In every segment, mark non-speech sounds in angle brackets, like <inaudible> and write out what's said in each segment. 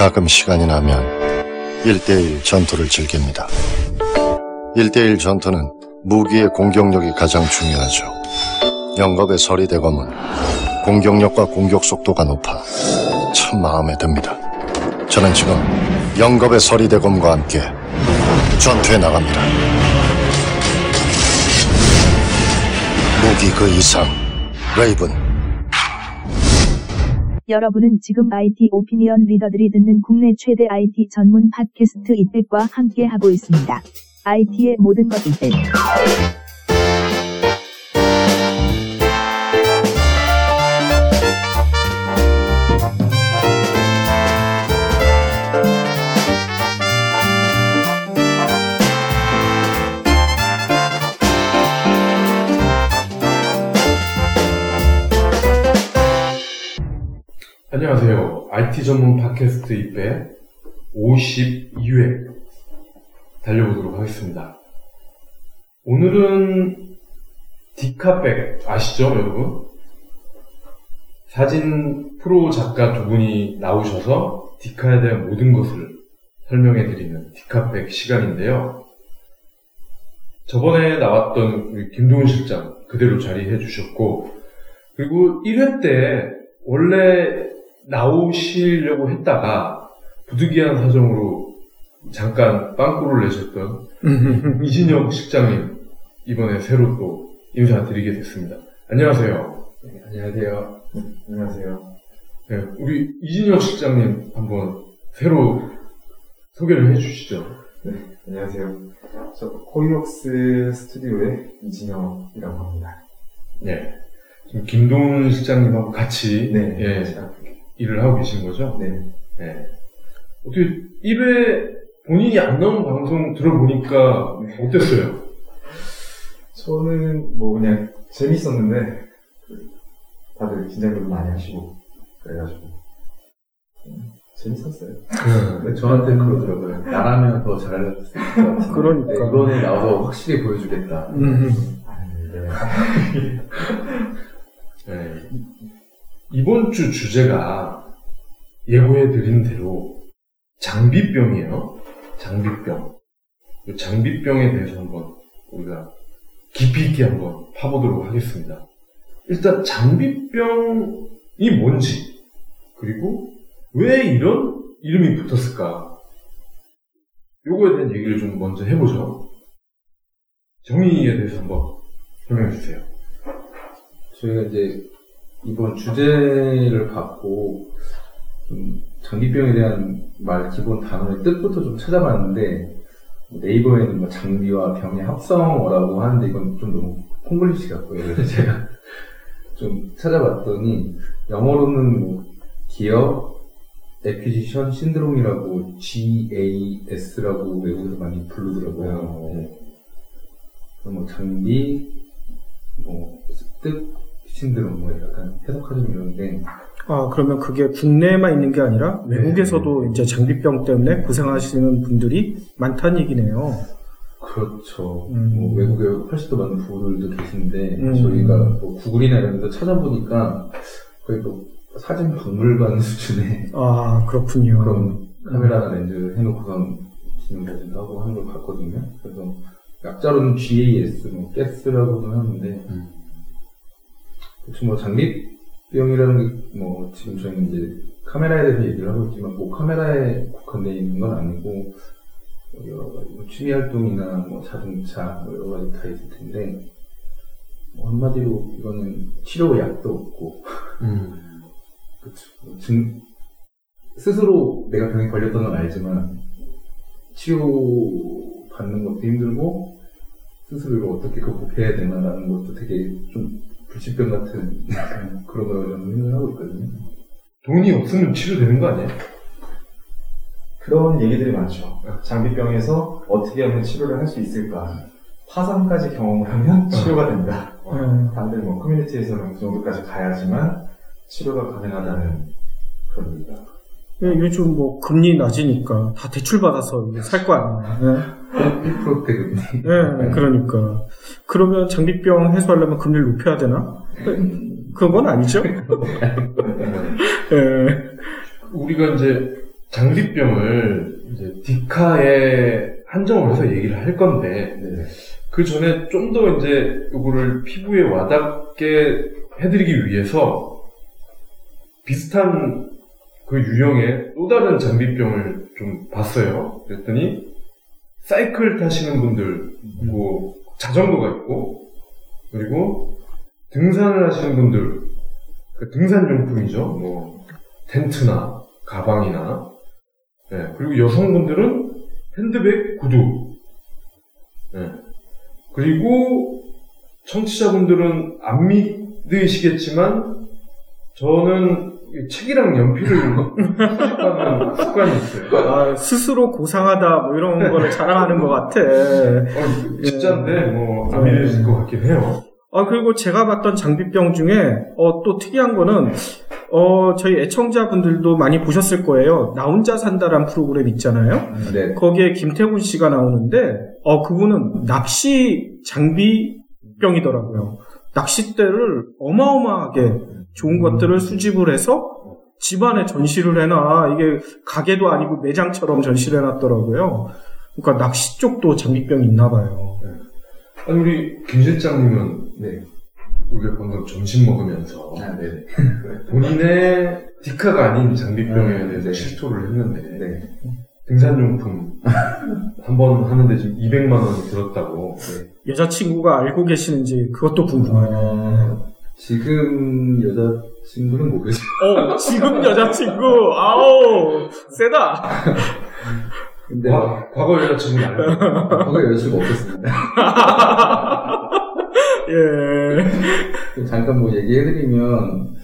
가끔 시간이 나면 1대1 전투를 즐깁니다. 1대1 전투는 무기의 공격력이 가장 중요하죠. 영겁의 서리 대검은 공격력과 공격 속도가 높아 참 마음에 듭니다. 저는 지금 영겁의 서리 대검과 함께 전투에 나갑니다. 무기 그 이상, 레이븐. 여러분은 지금 IT 오피니언 리더들이 듣는 국내 최대 IT 전문 팟캐스트 이백과 함께 하고 있습니다. IT의 모든 것 이백. 안녕하세요. IT 전문 팟캐스트 입배 52회 달려보도록 하겠습니다. 오늘은 디카백 아시죠, 여러분? 사진 프로 작가 두 분이 나오셔서 디카에 대한 모든 것을 설명해 드리는 디카백 시간인데요. 저번에 나왔던 김동훈 실장 그대로 자리해 주셨고, 그리고 1회 때 원래 나오시려고 했다가 부득이한 사정으로 잠깐 빵꾸를 내셨던 이진영 실장님 이번에 새로 또 인사드리게 됐습니다. 안녕하세요. 네, 안녕하세요. 안녕하세요. 네, 우리 이진영 실장님 한번 새로 소개를 해주시죠. 네, 안녕하세요. 저 코이옥스 스튜디오의 이진영이라고 합니다. 네. 지금 김동훈 실장님하고 같이 네, 예, 제가 일을 하고 계신 거죠? 네. 네. 어떻게 1회 본인이 안 나온 방송 들어보니까 어땠어요? 저는 뭐 그냥 재밌었는데 그 다들 긴장도 많이 하시고 그래가지고 음, 재밌었어요. 네, 저한테 그러더라고요. 나라면 더 잘할 수 있을 것 같은데. 그러니까. 네, 이번에 나와서 확실히 보여주겠다. 아, 네. <laughs> 네. 이번 주 주제가 예고해 드린 대로 장비병이에요. 장비병. 이 장비병에 대해서 한번 우리가 깊이 있게 한번 파보도록 하겠습니다. 일단 장비병이 뭔지 그리고 왜 이런 이름이 붙었을까? 요거에 대한 얘기를 좀 먼저 해보죠. 정의에 대해서 한번 설명해 주세요. 저희가 이제 이번 주제를 갖고 좀 장비병에 대한 말 기본 단어의 뜻부터 좀 찾아봤는데 네이버에는 뭐 장비와 병의 합성어라고 하는데 이건 좀 너무 콩글리시 같고요. 그래서 <laughs> 제가 좀 찾아봤더니 영어로는 뭐 기업 에퀴지션 신드롬이라고 GAS라고 외국에서 많이 부르더라고요. 네. 그래서 뭐 장비, 뭐 습득 신드롬 뭐 약간 해석하자면 이런데 아, 그러면 그게 국내에만 있는 게 아니라 네. 외국에서도 이제 장비병 때문에 고생하시는 분들이 많다는 얘기네요. 그렇죠. 음. 뭐 외국에 훨씬 더 많은 부들도 계신데 음. 저희가 뭐 구글이나 이런 데서 찾아보니까 거의 뭐 사진 박물관 <laughs> 수준의 아, 그렇군요. 그런 카메라나 렌즈 해놓고선 기념사진도 하고 하는 걸 봤거든요. 그래서 약자로는 GAS, 뭐 GAS라고는 하는데 그 렇죠. 뭐 장비병이라는 게 뭐 지금 저희는 이제 카메라에 대해서 얘기를 하고 있지만 꼭 카메라에 국한되어 있는 건 아니고 여러 가지 뭐 취미 활동이나 뭐 자동차 뭐 여러 가지 다 있을 텐데 뭐 한마디로 이거는 치료 약도 없고 <laughs> 그쵸. 뭐 증, 스스로 내가 병에 걸렸던 건 알지만 치료 받는 것도 힘들고 스스로 이걸 어떻게 극복해야 되나라는 것도 되게 좀 불치병 같은 <laughs> 그런 거라고 저는 생각을 하고 있거든요. 돈이 없으면 치료되는 거 아니에요? 그런 얘기들이 많죠. 장비병에서 어떻게 하면 치료를 할 수 있을까? 파산까지 경험을 하면 <laughs> 치료가 된다. 음, 다들 뭐 커뮤니티에서는 그 정도까지 가야지만 치료가 가능하다는 그런 얘기가. 예, 요즘 뭐 금리 낮으니까 다 대출 받아서 살 거 아니에요. 1% 때금리. 예, 예, 그러니까. 그러면 장비병 해소하려면 금리를 높여야 되나? 그건 <laughs> 아니죠? 예. 우리가 이제 장비병을 이제 디카에 한정을 해서 얘기를 할 건데 네. 그 전에 좀 더 이제 이거를 피부에 와닿게 해드리기 위해서 비슷한 그 유형의 또 다른 장비병을 좀 봤어요. 그랬더니 사이클 타시는 분들, 뭐 자전거가 있고 그리고 등산을 하시는 분들, 그 등산 용품이죠. 뭐 텐트나 가방이나 네, 그리고 여성분들은 핸드백, 구두. 네. 그리고 청취자분들은 안 믿으시겠지만 저는 이 책이랑 연필을 수집하는 <laughs> 습관이 있어요. 아, 스스로 고상하다 뭐 이런 거를 자랑하는 것 같아. 어, 진짜인데 뭐안 네. 믿으실 것 같긴 해요. 아, 그리고 제가 봤던 장비병 중에, 어, 또 특이한 거는, 어, 저희 애청자분들도 많이 보셨을 거예요. 나 혼자 산다란 프로그램 있잖아요. 네. 거기에 김태훈 씨가 나오는데, 어, 그분은 낚시 장비병이더라고요. 낚싯대를 어마어마하게 좋은 것들을 수집을 해서 집안에 전시를 해놔. 이게 가게도 아니고 매장처럼 전시를 해놨더라고요. 그러니까 낚시 쪽도 장비병이 있나 봐요. 아니 우리 김 실장님은 네. 우리가 방금 점심 먹으면서 아, 네. <laughs> 본인의 디카가 아닌 장비병에 음, 대해서 네. 실토를 했는데 네. 등산용품 한 번 하는데 지금 200만 원이 들었다고. 여자친구가 알고 계시는지 그것도 궁금하네요. 어, 지금 여자친구는 모르죠. 어, 지금 여자친구, 아우, 세다. 근데 과, 과거 여자친구는 알고. 거기 여자친구 없었습니다. <laughs> 예. 잠깐 뭐 얘기해드리면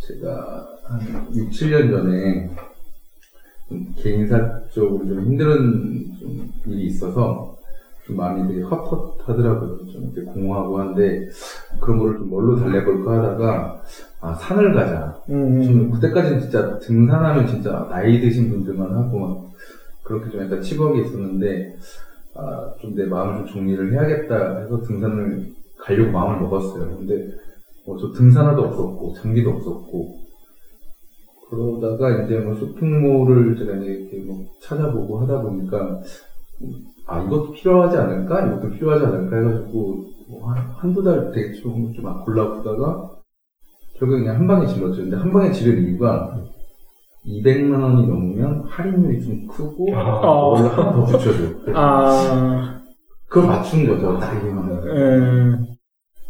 제가 한 6, 7년 전에 좀 개인사 쪽으로 좀 힘든 좀 일이 있어서 좀 마음이 되게 헛헛하더라고요. 좀 이렇게 공허하고 한데 그런 거를 좀 뭘로 달래볼까 하다가 아 산을 가자. 음, 저는 그때까지는 진짜 등산하면 진짜 나이 드신 분들만 하고 막 그렇게 좀 약간 치부하게 있었는데 아, 좀 내 마음을 좀 정리를 해야겠다 해서 등산을 가려고 마음을 먹었어요. 근데 뭐 저 등산화도 없었고 장비도 없었고 그러다가 이제 뭐 쇼핑몰을 제가 이제 이렇게 뭐 찾아보고 하다 보니까 음, 아 이것도 필요하지 않을까 이것도 필요하지 않을까 해가지고 뭐 한, 한두 달 대충 좀 골라보다가 결국 그냥 한 방에 질렀죠. 근데 한 방에 지른 이유가 200만 원이 넘으면 할인율이 좀 크고 아. 원래 하나 더 붙여줘. 아, 그걸 맞춘 거죠. 딱 200만 원. 예.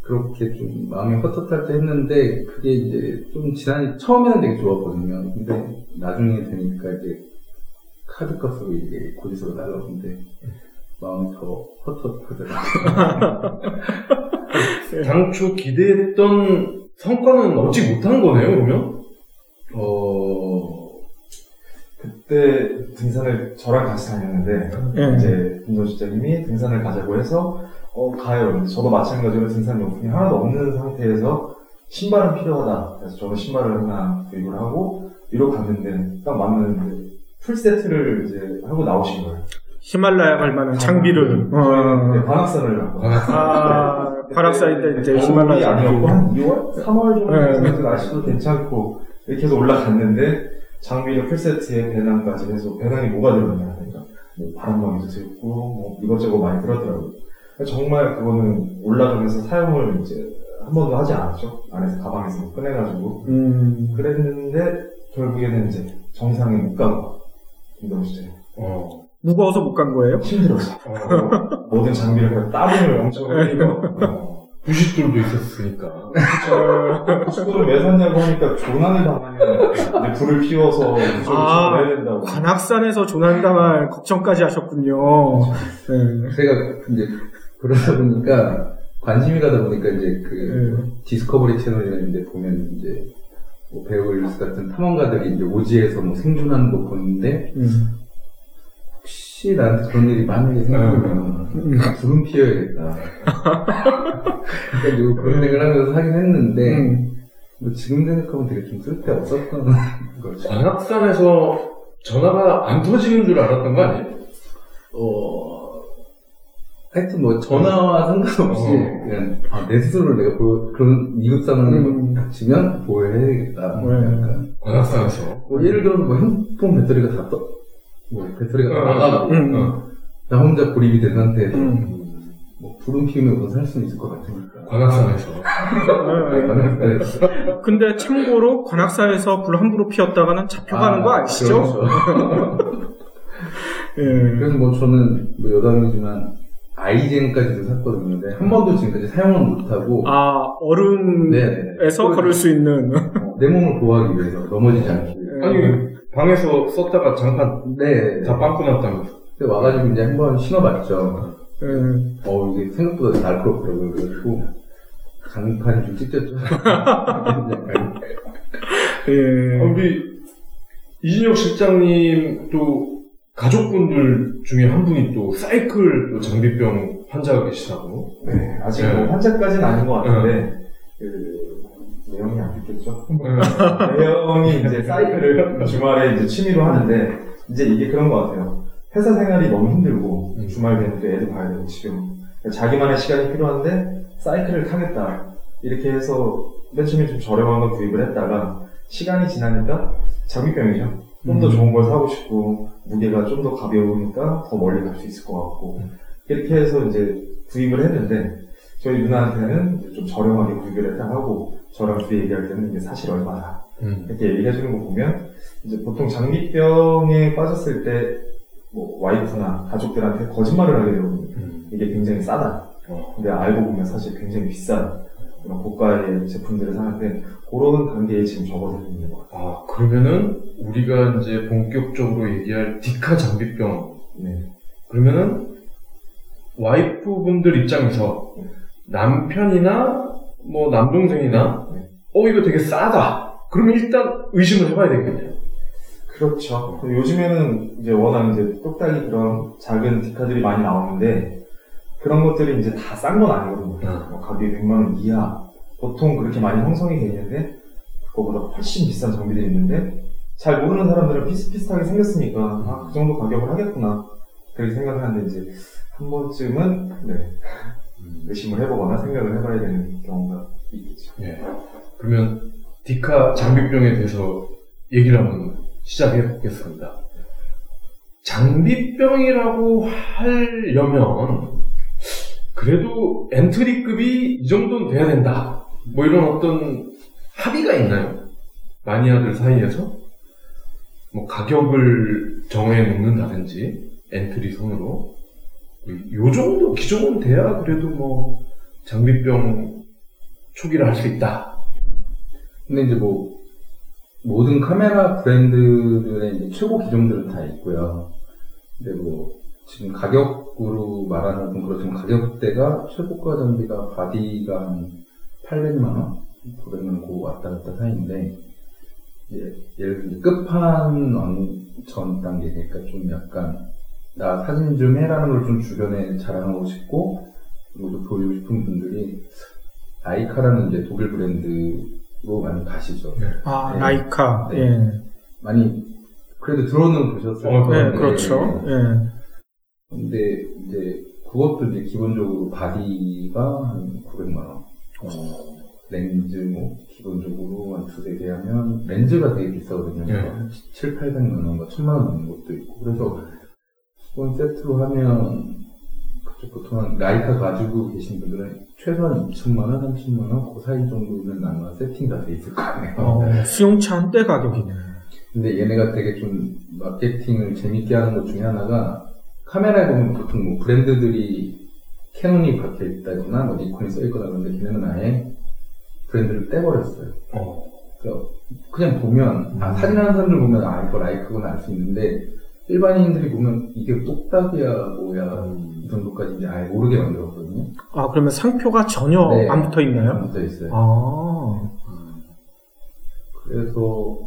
그렇게 좀 마음이 헛헛할 때 했는데 그게 이제 좀 지난 처음에는 되게 좋았거든요. 근데 나중에 되니까 이제 카드 값으로 이게 고지서가 날라오는데 마음이 더 헛헛하더라고요. <laughs> 당초 기대했던 성과는 얻지 못한 거네요, 그러면? 어, 그때 등산을 저랑 같이 다녔는데, 예. 이제 김도 실장님이 등산을 가자고 해서, 어, 가요. 저도 마찬가지로 등산용품이 하나도 없는 상태에서 신발은 필요하다. 그래서 저도 신발을 하나 구입을 하고, 이러고 갔는데, 딱 맞는데, 풀 세트를 이제 하고 나오신 거예요. 히말라야 갈 만한 장비를. 네, 어. 관악산을 가고. 아, 관악산 때 이제 히말라야 아니었고. 한 2월? 3월 정도 네. 돼서 날씨도 괜찮고, 이렇게 해서 올라갔는데, 장비를 풀세트에 배낭까지 해서, 배낭이 뭐가 들었냐 하니까, 뭐 바람막이도 들고, 뭐 이것저것 많이 들었더라고요. 정말 그거는 올라가면서 사용을 이제 한 번도 하지 않았죠. 안에서 가방에서 꺼내가지고. 음, 그랬는데, 결국에는 이제 정상에 못 가고, 김동시죠. 어. 무거워서 못 간 거예요? 힘들어서. 어. 모든 장비를 땀을 엄청 흘리고, 어. 부싯돌도 있었으니까. 어, 축구를 왜 샀냐고 하니까 조난을 당하면 불을 피워서 무조건 아, 해야 된다고. 관악산에서 조난당할 걱정까지 하셨군요. 예. 제가 이제 그러다 보니까 관심이 가다 보니까 이제 그 예. 디스커버리 채널이라는 데 보면 이제 뭐 베어 그릴스 같은 탐험가들이 이제 오지에서 뭐 생존하는 거 보는데 음. 혹시 나한테 그런 일이 만약에 생기면 음. 불은 피워야겠다. 그래가지고 그런 생각을 하면서 하긴 했는데 음. 뭐 지금 생각하면 되게 좀 쓸데없었던 거죠. 관악산에서 전화가 안 터지는 줄 알았던 거 아니에요? 어, 하여튼 뭐 전화와 상관없이 어. 그냥 아, 내 스스로를 내가 보여 그런 위급 상황이 음. 닥치면 보여야겠다. 네. 약간 관악산에서. 뭐 예를 들어서 뭐 핸드폰 배터리가 다 떠, 뭐 배터리가 다 나가고 음. 어. 나 혼자 고립이 된 상태에서 음. 뭐 불은 피우면 그건 살 수는 있을 것 같으니까. 관악산에서. 네. 근데 참고로 관악사에서 불 함부로 피웠다가는 잡혀가는 거 아시죠? 그렇죠. <laughs> 예. 그래서 뭐 저는 뭐 여담이지만 아이젠까지도 샀거든요. 근데 한 번도 지금까지 사용은 못하고 아 얼음에서 네네. 걸을 수 있는. 어, 내 몸을 보호하기 위해서 넘어지지 않기 위해서. 아니, 방에서 썼다가 장판 네. 다 빵꾸 났다면서. 근데 와가지고 이제 한번 신어봤죠. 예. 어 이게 생각보다 날카롭더라고요. 그래가지고 장판이 좀 찢겼죠. <laughs> 예. 아, 우리 이진혁 실장님 또 가족분들 중에 한 분이 또 사이클 또 장비병 환자가 계시다고. 네, 아직 네. 뭐 환자까지는 아닌 것 같은데, 그, 내용이 안 듣겠죠? 네. 내용이 이제 사이클을 주말에 이제 취미로 하는데, 이제 이게 그런 것 같아요. 회사 생활이 너무 힘들고, 음. 주말 되면 또 애도 봐야 되고, 지금. 자기만의 시간이 필요한데, 사이클을 타겠다. 이렇게 해서, 맨 처음에 좀 저렴한 거 구입을 했다가, 시간이 지나니까, 장비병이죠. 좀더 음. 좋은 걸 사고 싶고, 무게가 좀 더 가벼우니까 더 멀리 갈 수 있을 것 같고, 음. 이렇게 해서 이제 구입을 했는데, 저희 누나한테는 좀 저렴하게 구입을 했다 하고, 저랑 그 얘기할 때는 이게 사실 얼마다. 음. 이렇게 얘기해 주는 거 보면, 이제 보통 장비병에 빠졌을 때, 뭐, 와이프나 가족들한테 거짓말을 하게 되거든요. 음. 이게 굉장히 싸다. 어. 근데 알고 보면 사실 굉장히 비싼 그런 고가의 제품들을 사는데, 그런 단계에 지금 접어들고 있는 것 같아요. 아, 그러면은 우리가 이제 본격적으로 얘기할 디카 장비병. 네. 그러면은 와이프분들 입장에서 남편이나 뭐 남동생이나 네. 어, 이거 되게 싸다. 그러면 일단 의심을 해봐야 되겠네요. 그렇죠. 요즘에는 이제 워낙 이제 똑딱이 그런 작은 디카들이 많이 나오는데 그런 것들이 이제 다 싼 건 아니거든요. 음. 뭐 가격이 100만 원 이하. 보통 그렇게 많이 형성이 돼 있는데 그거보다 훨씬 비싼 장비들이 있는데 잘 모르는 사람들은 비슷비슷하게 생겼으니까 아, 그 정도 가격을 하겠구나. 그렇게 생각을 하는데 이제 한 번쯤은 네, 의심을 해보거나 생각을 해봐야 되는 경우가 있겠죠. 예. 그러면 디카 장비병에 대해서 얘기를 한번 시작해 보겠습니다. 장비병이라고 하려면 그래도 엔트리급이 이 정도는 돼야 된다. 뭐 이런 어떤 합의가 있나요? 마니아들 사이에서? 뭐 가격을 정해 놓는다든지 엔트리 선으로 요 정도 기종은 돼야 그래도 뭐 장비병 초기라 할 수 있다. 근데 이제 뭐 모든 카메라 브랜드들의 최고 기종들은 다 있고요. 근데 뭐 지금 가격으로 말하는 건 그렇지만 가격대가 최고가 장비가 바디가 한 800만 원, 900만 원 왔다 갔다 사이인데 이제 예를 들어 끝판왕 전 단계 그러니까 좀 약간 나 사진 좀 해라는 걸 좀 주변에 자랑하고 싶고 그리고 또 보이고 싶은 분들이 라이카라는 이제 독일 브랜드로 많이 가시죠. 아 네. 라이카. 네. 예. 많이 그래도 들어는 보셨어요. 어, 네, 네. 그렇죠. 예. 근데 이제 그것도 이제 기본적으로 바디가 한 900만 원. 어, 렌즈 뭐 기본적으로 한 두세 개 하면 렌즈가 되게 비싸거든요. 네. 한 7, 800만 원, 1000만 원 넘는 것도 있고. 그래서 기본 세트로 하면 보통 한 라이카 가지고 계신 분들은 최소한 2천만 원, 3천만 원, 그 사이 정도는 아마 세팅 다 돼 있을 거 아니에요. 어, 승용차 한 대 가격이네. 근데 얘네가 되게 좀 마케팅을 재밌게 하는 것 중에 하나가 카메라에 보면 보통 뭐 브랜드들이 캐논이 박혀 있다거나 뭐 니콘이 써 있거나 그런데 걔네는 아예 브랜드를 떼버렸어요. 어. 그래서 그냥 보면 아 사진하는 사람들 보면 아 이거 라이카구나 알 수 있는데 일반인들이 보면 이게 똑딱이야 뭐야 이 정도까지 이제 아예 모르게 만들었거든요. 아 그러면 상표가 전혀 네. 안 붙어 있나요? 안 붙어 있어요. 아. 그래서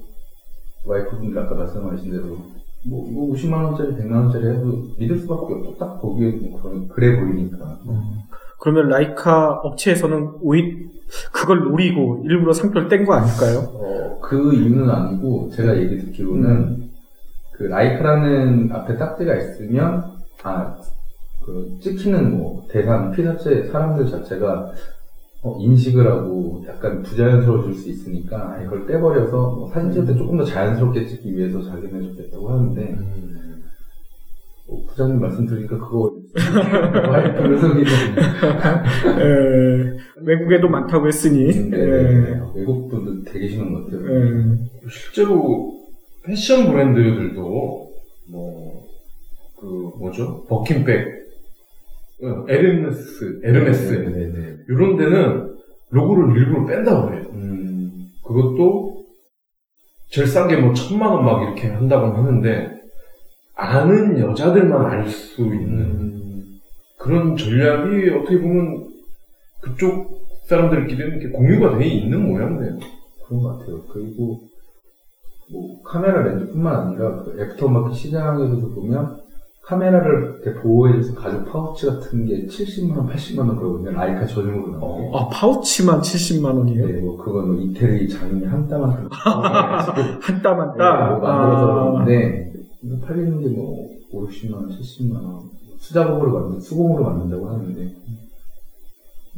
와이프분들 아까 말씀하신 대로 뭐 이거 50만 원짜리 100만 원짜리 해도 믿을 수밖에 없고 딱 보기에 뭐 그런 그래 보이니까 음. 그러면 라이카 업체에서는 오히 그걸 노리고 일부러 상표를 뗀 거 아닐까요? 어, 그 이유는 아니고 제가 얘기 듣기로는 그 라이카라는 앞에 딱지가 있으면 아그 찍히는 뭐 대상 피사체 사람들 자체가 어, 인식을 하고 약간 부자연스러워질 수 있으니까 이걸 떼버려서 뭐 사진 찍을 때 조금 더 자연스럽게 찍기 위해서 자기네 좋겠다고 하는데 뭐 부장님 말씀 들으니까 그거 와이프를 속이는 에, 외국에도 많다고 했으니. 예. 네, 외국 분들 되게 심한 것 같아요. 에, 실제로 패션 브랜드들도 뭐 그 뭐죠 버킨백, 어, 에르메스, 에르메스 네네네. 이런 데는 로고를 일부러 뺀다고 해요. 음, 그것도 제일 싼 게 뭐 천만 원 막 이렇게 한다고 하는데 아는 여자들만 알 수 있는 음, 그런 전략이 어떻게 보면 그쪽 사람들끼리는 이렇게 공유가 돼 있는 모양이네요. 그런 것 같아요. 그리고 뭐 카메라 렌즈뿐만 아니라 그 애프터마켓 시장에서도 보면 카메라를 이렇게 보호해줘서 가죽 파우치 같은 게 70만 원, 80만 원 그러거든요. 라이카 전용으로 나오는 게. 아, 파우치만 70만 원이에요? 네, 뭐 그건 뭐 이태리 장인의 한 땀 한 땀 한 <laughs> 네, 땀? 뭐 만들어서 아, 그러는데 이거 팔리는 게 뭐 5, 60만 원, 70만 원 수작업으로 만든 수공으로 만든다고 하는데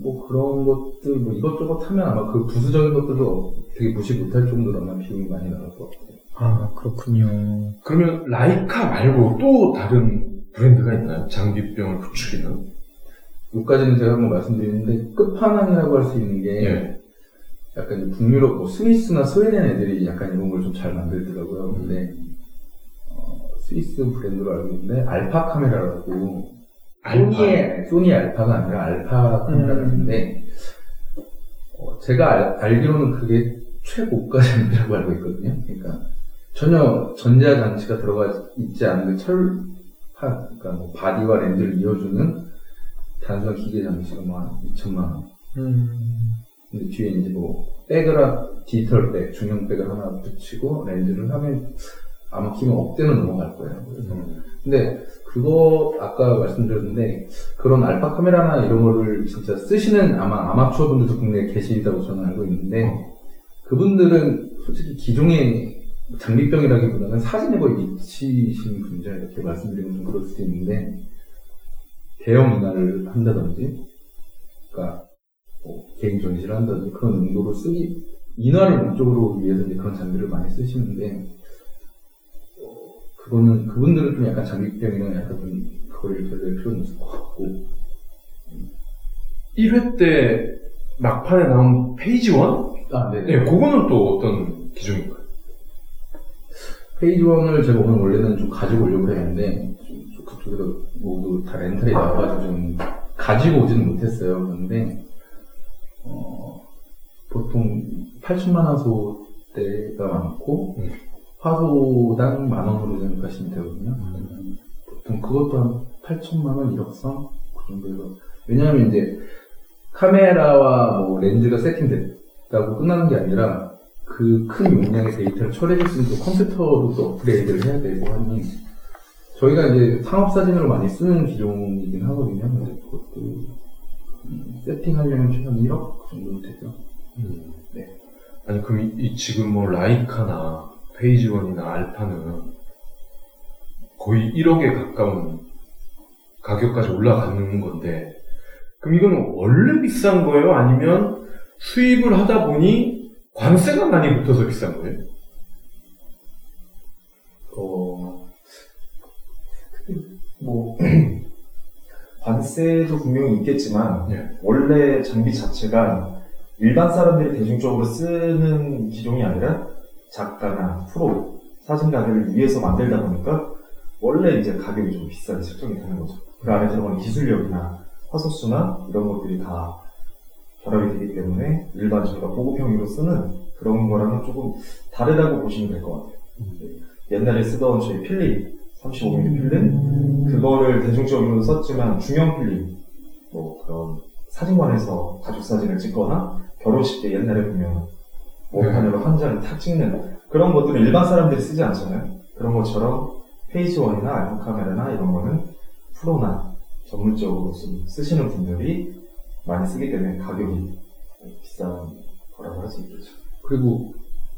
뭐 그런 것들 뭐 이것저것 하면 아마 그 부수적인 것들도 되게 무시 못할 정도로 아마 비용이 많이 나갈 것 같아요. 아, 그렇군요. 그러면 라이카 말고 또 다른 브랜드가 있나요? 장비병을 부추기는? 여기까지는 제가 한번 말씀드리는데 끝판왕이라고 할 수 있는 게 예. 약간 북유럽 뭐 스위스나 스웨덴 애들이 약간 이런 걸 좀 잘 만들더라고요. 근데 어, 스위스 브랜드로 알고 있는데 알파 카메라라고 소니의 소니 알파가 아니라 알파 카메라가 음. 있는데 어, 제가 알, 알기로는 그게 최고가 <laughs> 장비라고 알고 있거든요. 그러니까 전혀 전자 장치가 들어가 있지 않은 그 철판, 그러니까 뭐 바디와 렌즈를 이어주는 단순한 기계 장치가 뭐한 2천만 원. 음, 근데 뒤에 이제 뭐 백을 한 디지털 백, 중형 백을 하나 붙이고 렌즈를 하면 아마 키면 억대는 넘어갈 거예요. 그래서 근데 그거 아까 말씀드렸는데 그런 알파 카메라나 이런 거를 진짜 쓰시는 아마 아마추어 분들도 국내에 계시다고 저는 알고 있는데 그분들은 솔직히 기종의 장비병이라기보다는 사진에 거의 미치신 분이죠. 이렇게 말씀드리면 좀 그럴 수도 있는데 대형 인화를 한다든지 그러니까 뭐 개인 전시를 한다든지 그런 용도로 쓰기 인화를 목적으로 위해서 이제 그런 장비를 많이 쓰시는데 어, 그거는 그분들은 좀 약간 장비병이랑 약간 좀 거리를 둘 필요는 있을 것 같고 1회 때 막판에 나온 Phase One? 아 네네 네, 그거는 또 어떤 기종인가요? Phase One을 제가 오늘 원래는 좀 가지고 오려고 했는데 그쪽에서 모두 다 렌탈이 나와가지고 좀 가지고 오지는 못했어요. 그런데 어, 보통 8천만 화소 대가 많고 음. 화소당 만 원으로 생각하시면 되거든요. 보통 그것도 한 8천만 원, 1억 선? 그 정도에서 왜냐하면 이제 카메라와 뭐 렌즈가 세팅됐다고 끝나는 게 아니라 그 큰 용량의 데이터를 있는 또 컴퓨터도 또 업그레이드를 해야 되고 하니 저희가 이제 상업 사진으로 많이 쓰는 기종이긴 하거든요. 근데 그것도 음, 세팅하려면 최소한 1억 그 정도는 되죠. 네. 아니 그럼 이, 이 지금 뭐 라이카나 페이지 원이나 알파는 거의 1억에 가까운 가격까지 올라가는 건데 그럼 이건 원래 비싼 거예요? 아니면 수입을 하다 보니 관세가 많이 붙어서 비싼 거예요? 어, 뭐, <clears throat> 관세도 분명히 있겠지만, 예. 원래 장비 자체가 일반 사람들이 대중적으로 쓰는 기종이 아니라 작가나 프로, 사진가들을 위해서 만들다 보니까 원래 이제 가격이 좀 비싸게 책정이 되는 거죠. 그 안에 들어가는 기술력이나 화소수나 이런 것들이 다 결합이 되기 때문에 일반 저희가 보급형으로 쓰는 그런 거랑은 조금 다르다고 보시면 될 것 같아요. 네. 옛날에 쓰던 저희 필름, 35mm 필름, 그거를 대중적으로 썼지만 중형 필름, 뭐 그런 사진관에서 가족 사진을 찍거나 결혼식 때 옛날에 보면 원판으로 한 장을 탁 찍는 그런 것들을 일반 사람들이 쓰지 않잖아요. 그런 것처럼 페이지 원이나 알파 카메라나 이런 거는 프로나 전문적으로 좀 쓰시는 분들이 많이 쓰기 때문에 가격이 비싼 거라고 할 수 있겠죠. 그리고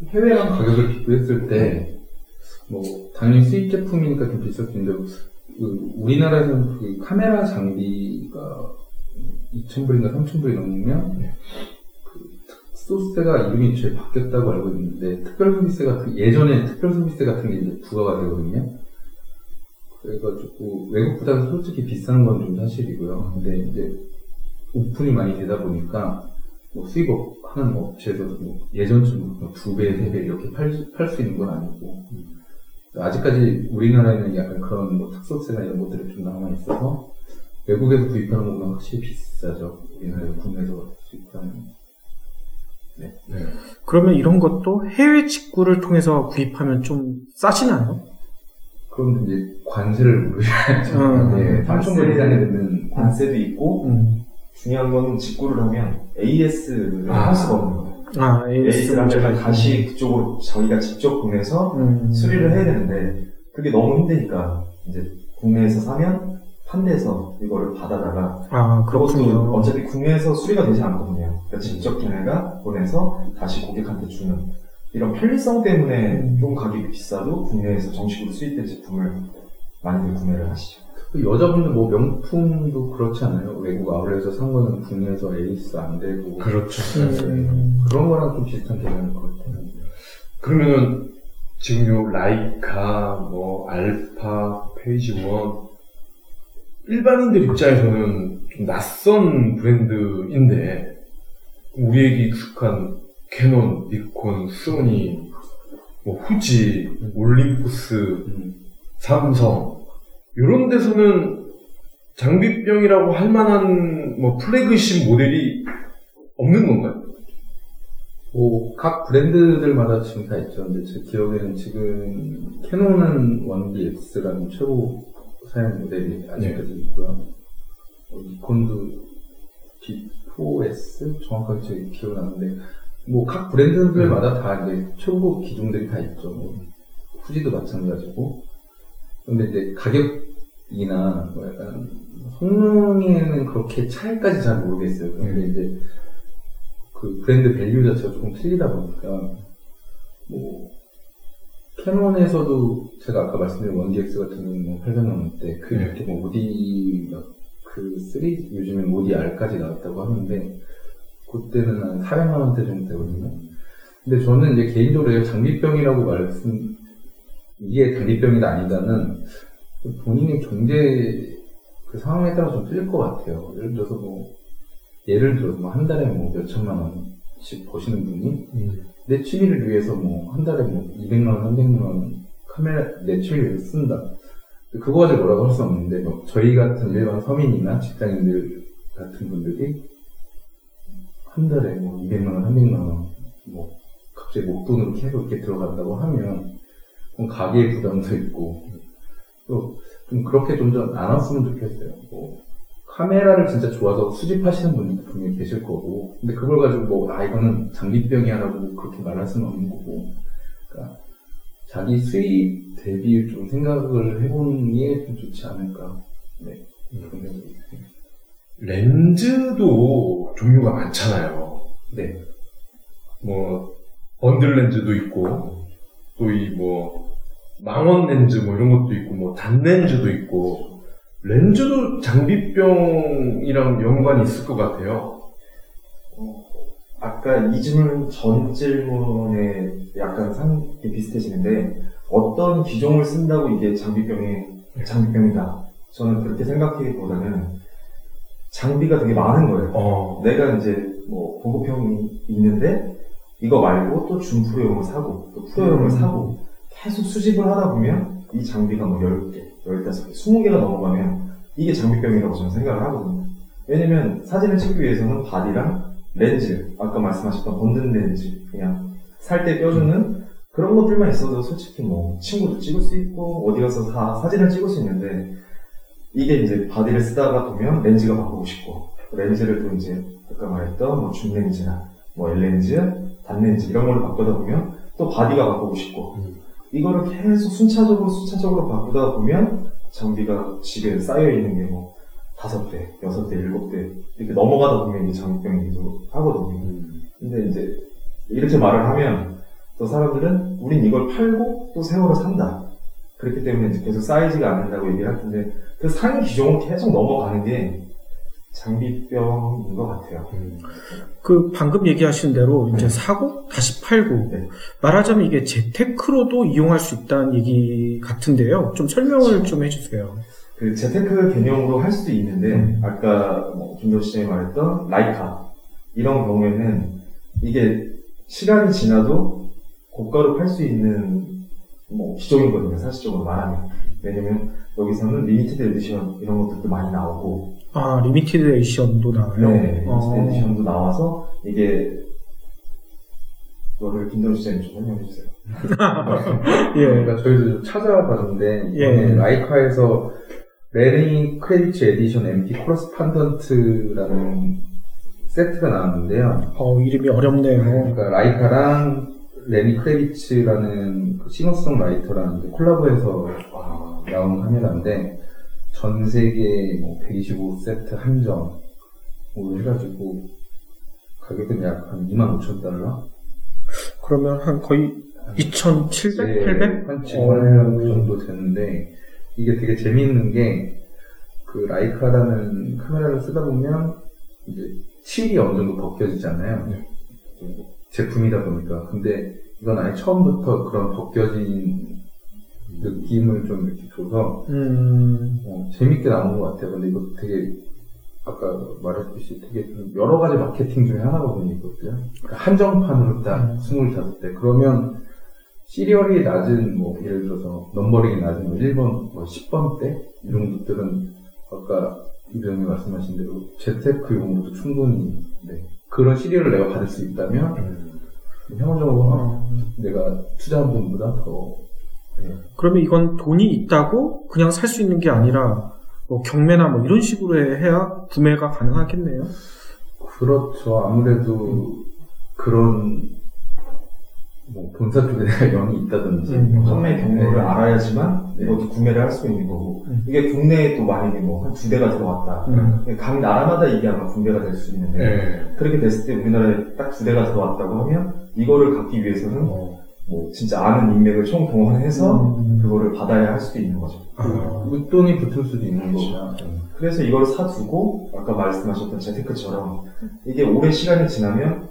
해외랑 가격을 비교했을 때, 뭐, 당연히 수입 제품이니까 좀 비쌀 수 있는데, 그 우리나라에서는 그 카메라 장비가 2,000불인가 3,000불이 넘으면 그 특소세가 이름이 죄 바뀌었다고 알고 있는데 특별소비세가 그 예전에 특별소비세 같은 게 이제 부과가 되거든요. 그래가지고 외국보다는 솔직히 비싼 건 좀 사실이고요. 근데 이제 오픈이 많이 되다 보니까 뭐 수입업 하는 업체에서도 뭐 예전처럼 두 배, 세 배 이렇게 팔수 있는 건 아니고 아직까지 우리나라에는 약간 그런 뭐 특소세나 이런 것들이 좀 남아 있어서 외국에서 구입하는 것보다 확실히 비싸죠. 우리나라에서 국내에서 수입하는. 네. 그러면 이런 것도 해외 직구를 통해서 구입하면 좀 싸지나요? 그럼 이제 관세를 물으셔야죠. 음. 네, 3천불 이상이 되는 관세도 있고 음. 중요한 건 직구를 하면 AS를 아. 할 수가 없는 거예요. 아, AS를 하면. 다시 그쪽으로 저희가 직접 보내서 음. 수리를 해야 되는데 그게 너무 힘드니까 이제 국내에서 사면 판대에서 이거를 받아다가 아, 그것도. 어차피 국내에서 수리가 되지 않거든요. 그러니까 직접 걔네가 보내서 다시 고객한테 주는 이런 편리성 때문에 음. 좀 가격이 비싸도 국내에서 정식으로 수입된 제품을 많이들 구매를 하시죠. 그 여자분들 뭐 명품도 그렇지 않아요? 외국 아울렛에서 산 거는 국내에서 AS 안 되고 그렇죠. 음. 그런 거랑 좀 비슷한 개념일 것 같아요. 그러면은 지금 요 라이카, 뭐 알파, Phase One 일반인들 입장에서는 좀 낯선 브랜드인데 우리에게 익숙한 캐논, 니콘, 소니, 뭐 후지, 올림푸스, 음. 삼성 이런 데서는 장비병이라고 할 만한 뭐 플래그십 모델이 없는 건가요? 뭐, 각 브랜드들마다 지금 다 있죠. 근데 제 기억에는 지금 캐논은 1DX라는 최고 사양 모델이 아직까지 있고요. 뭐 니콘도 D4S? 정확하게 제 기억이 나는데, 뭐, 각 브랜드들마다 다 이제 최고 기종들이 다 있죠. 뭐, 후지도 마찬가지고. 근데 이제 가격이나 뭐 약간 성능에는 그렇게 차이까지 잘 모르겠어요. 근데 이제 그 브랜드 value 자체가 조금 틀리다 보니까 뭐 캐논에서도 제가 아까 말씀드린 1DX 같은 경우는 뭐 800만 원대 그 네. 이렇게 뭐 5D 그3 요즘엔 5D R까지 나왔다고 하는데 그때는 한 400만 원대 정도 되거든요. 근데 저는 이제 개인적으로 장비병이라고 말씀 이게 장비병이다 아니다는 본인의 경제 그 상황에 따라 좀 틀릴 것 같아요. 예를 들어서 뭐 예를 들어서 뭐 한 달에 뭐 몇 천만 원씩 버시는 분이 내 취미를 위해서 뭐 한 달에 뭐 200만 원, 300만 원 카메라 내 취미를 위해서 쓴다. 그거 가지고 뭐라고 할 수 없는데 뭐 저희 같은 일반 서민이나 직장인들 같은 분들이 한 달에 뭐 200만 원, 300만 원뭐 갑자기 목돈으로 계속 이렇게 들어간다고 하면 가계의 부담도 있고 또 좀 그렇게 좀안 왔으면 좋겠어요. 뭐 카메라를 진짜 좋아서 수집하시는 분들도 분명히 계실 거고, 근데 그걸 가지고 뭐, 아, 이거는 장비병이야라고 그렇게 말할 수는 없는 거고, 그러니까 자기 수입 대비 좀 생각을 해보는 게 좀 좋지 않을까. 네. 그런 생각이 있어요. 렌즈도 종류가 많잖아요. 네. 뭐 번들 렌즈도 있고 또 이 뭐 망원 렌즈 뭐 이런 것도 있고 뭐 단 렌즈도 있고 렌즈도 장비병이랑 연관이 있을 것 같아요. 아까 이 질문 전 질문에 약간 상이 비슷해지는데 어떤 기종을 쓴다고 이게 장비병이 장비병이다. 저는 그렇게 생각하기보다는 장비가 되게 많은 거예요. 어, 내가 이제 뭐 보급형이 있는데 이거 말고 또 준프로용을 사고 또 프로용을 음. 사고 계속 수집을 하다 보면 이 장비가 뭐 10개, 15개, 20개가 넘어가면 이게 장비병이라고 저는 생각을 하거든요. 왜냐면 사진을 찍기 위해서는 바디랑 렌즈, 아까 말씀하셨던 번들 렌즈, 그냥 살 때 껴주는 그런 것들만 있어도 솔직히 뭐 친구도 찍을 수 있고 어디 가서 다 사진을 찍을 수 있는데 이게 이제 바디를 쓰다가 보면 렌즈가 바꾸고 싶고 렌즈를 또 이제 아까 말했던 뭐 줌렌즈나 뭐 L렌즈, 단렌즈 이런 걸로 바꾸다 보면 또 바디가 바꾸고 싶고 음. 이거를 계속 순차적으로 순차적으로 바꾸다 보면 장비가 집에 쌓여 있는 게 뭐 다섯 대, 여섯 대, 일곱 대 이렇게 넘어가다 보면 이게 장비병이기도 하거든요. 근데 이제 이렇게 말을 하면 또 사람들은 우린 이걸 팔고 또새 거를 산다. 그렇기 때문에 이제 계속 사이즈가 안 된다고 얘기를 할 텐데 그 상위 기종을 계속 넘어가는 게 장비병인 것 같아요. 그 방금 얘기하신 대로 이제 사고 다시 팔고 네. 말하자면 이게 재테크로도 이용할 수 있다는 얘기 같은데요. 좀 설명을 좀 해주세요. 그 재테크 개념으로 할 수도 있는데 아까 뭐 김도 시장이 말했던 라이카 이런 경우에는 이게 시간이 지나도 고가로 팔 수 있는 뭐 기종이거든요 사실적으로 말하면 왜냐면 여기서는 limited edition 이런 것들도 많이 나오고 아 limited edition도 나와요. 네, 어. limited edition도 나와서 이게 그거를 김도 시장님 좀 설명해 주세요. <laughs> 예. 그러니까 저희도 좀 찾아봤는데 예. 이번에 라이카에서 Lenny Kravitz edition MP Correspondent라는 세트가 나왔는데요. 어 이름이 어렵네요. 그러니까 라이카랑 레니 크레비츠라는 그 싱어송 라이터랑 이제 콜라보해서 아, 나온 카메라인데 전 세계 뭐 125세트 한정으로 해가지고 가격은 약 한 2만 5천 달러? 그러면 한 거의 2,700, 800? 한 7만 그 정도 되는데 이게 되게 재미있는 게 그 라이카라는 카메라를 쓰다 보면 이제 칠이 어느 정도 벗겨지잖아요. 제품이다 보니까. 근데 이건 아예 처음부터 그런 벗겨진 느낌을 좀 이렇게 줘서 음, 어, 재밌게 나온 것 같아요. 근데 이거 되게 아까 말했듯이 되게 좀 여러 가지 마케팅 중에 하나거든요. 이것도요. 그러니까 한정판으로 딱 25대. 그러면 시리얼이 낮은 뭐 예를 들어서 넘버링이 낮은 뭐 1번, 뭐 10번 대 이런 것들은 아까 이병이 말씀하신 대로 재테크 용으로도 충분히 네. 그런 시리얼을 내가 받을 수 있다면 향후적으로 어. 내가 투자한 돈보다 더 네. 그러면 이건 돈이 있다고 그냥 살 수 있는 게 아니라 뭐 경매나 뭐 이런 식으로 해야 구매가 가능하겠네요. 그렇죠. 아무래도 그런 뭐 본사 쪽에 내가 <laughs> 영이 있다든지 음. 판매 경로를 네. 알아야지만 네. 이것도 구매를 할 수 있는 거고 음. 이게 국내에 또 만약에 뭐 한 두 대가 들어왔다 음. 각 나라마다 이게 아마 분배가 될 수 있는데 네. 그렇게 됐을 때 우리나라에 딱 두 대가 들어왔다고 하면 이거를 갖기 위해서는 어, 뭐 진짜 아는 인맥을 총 동원해서 음. 그거를 받아야 할 수도 있는 거죠. 아, 웃돈이 붙을 수도 있는 거구나. 그래서 이걸 사두고 아까 말씀하셨던 재테크처럼 이게 오랜 시간이 지나면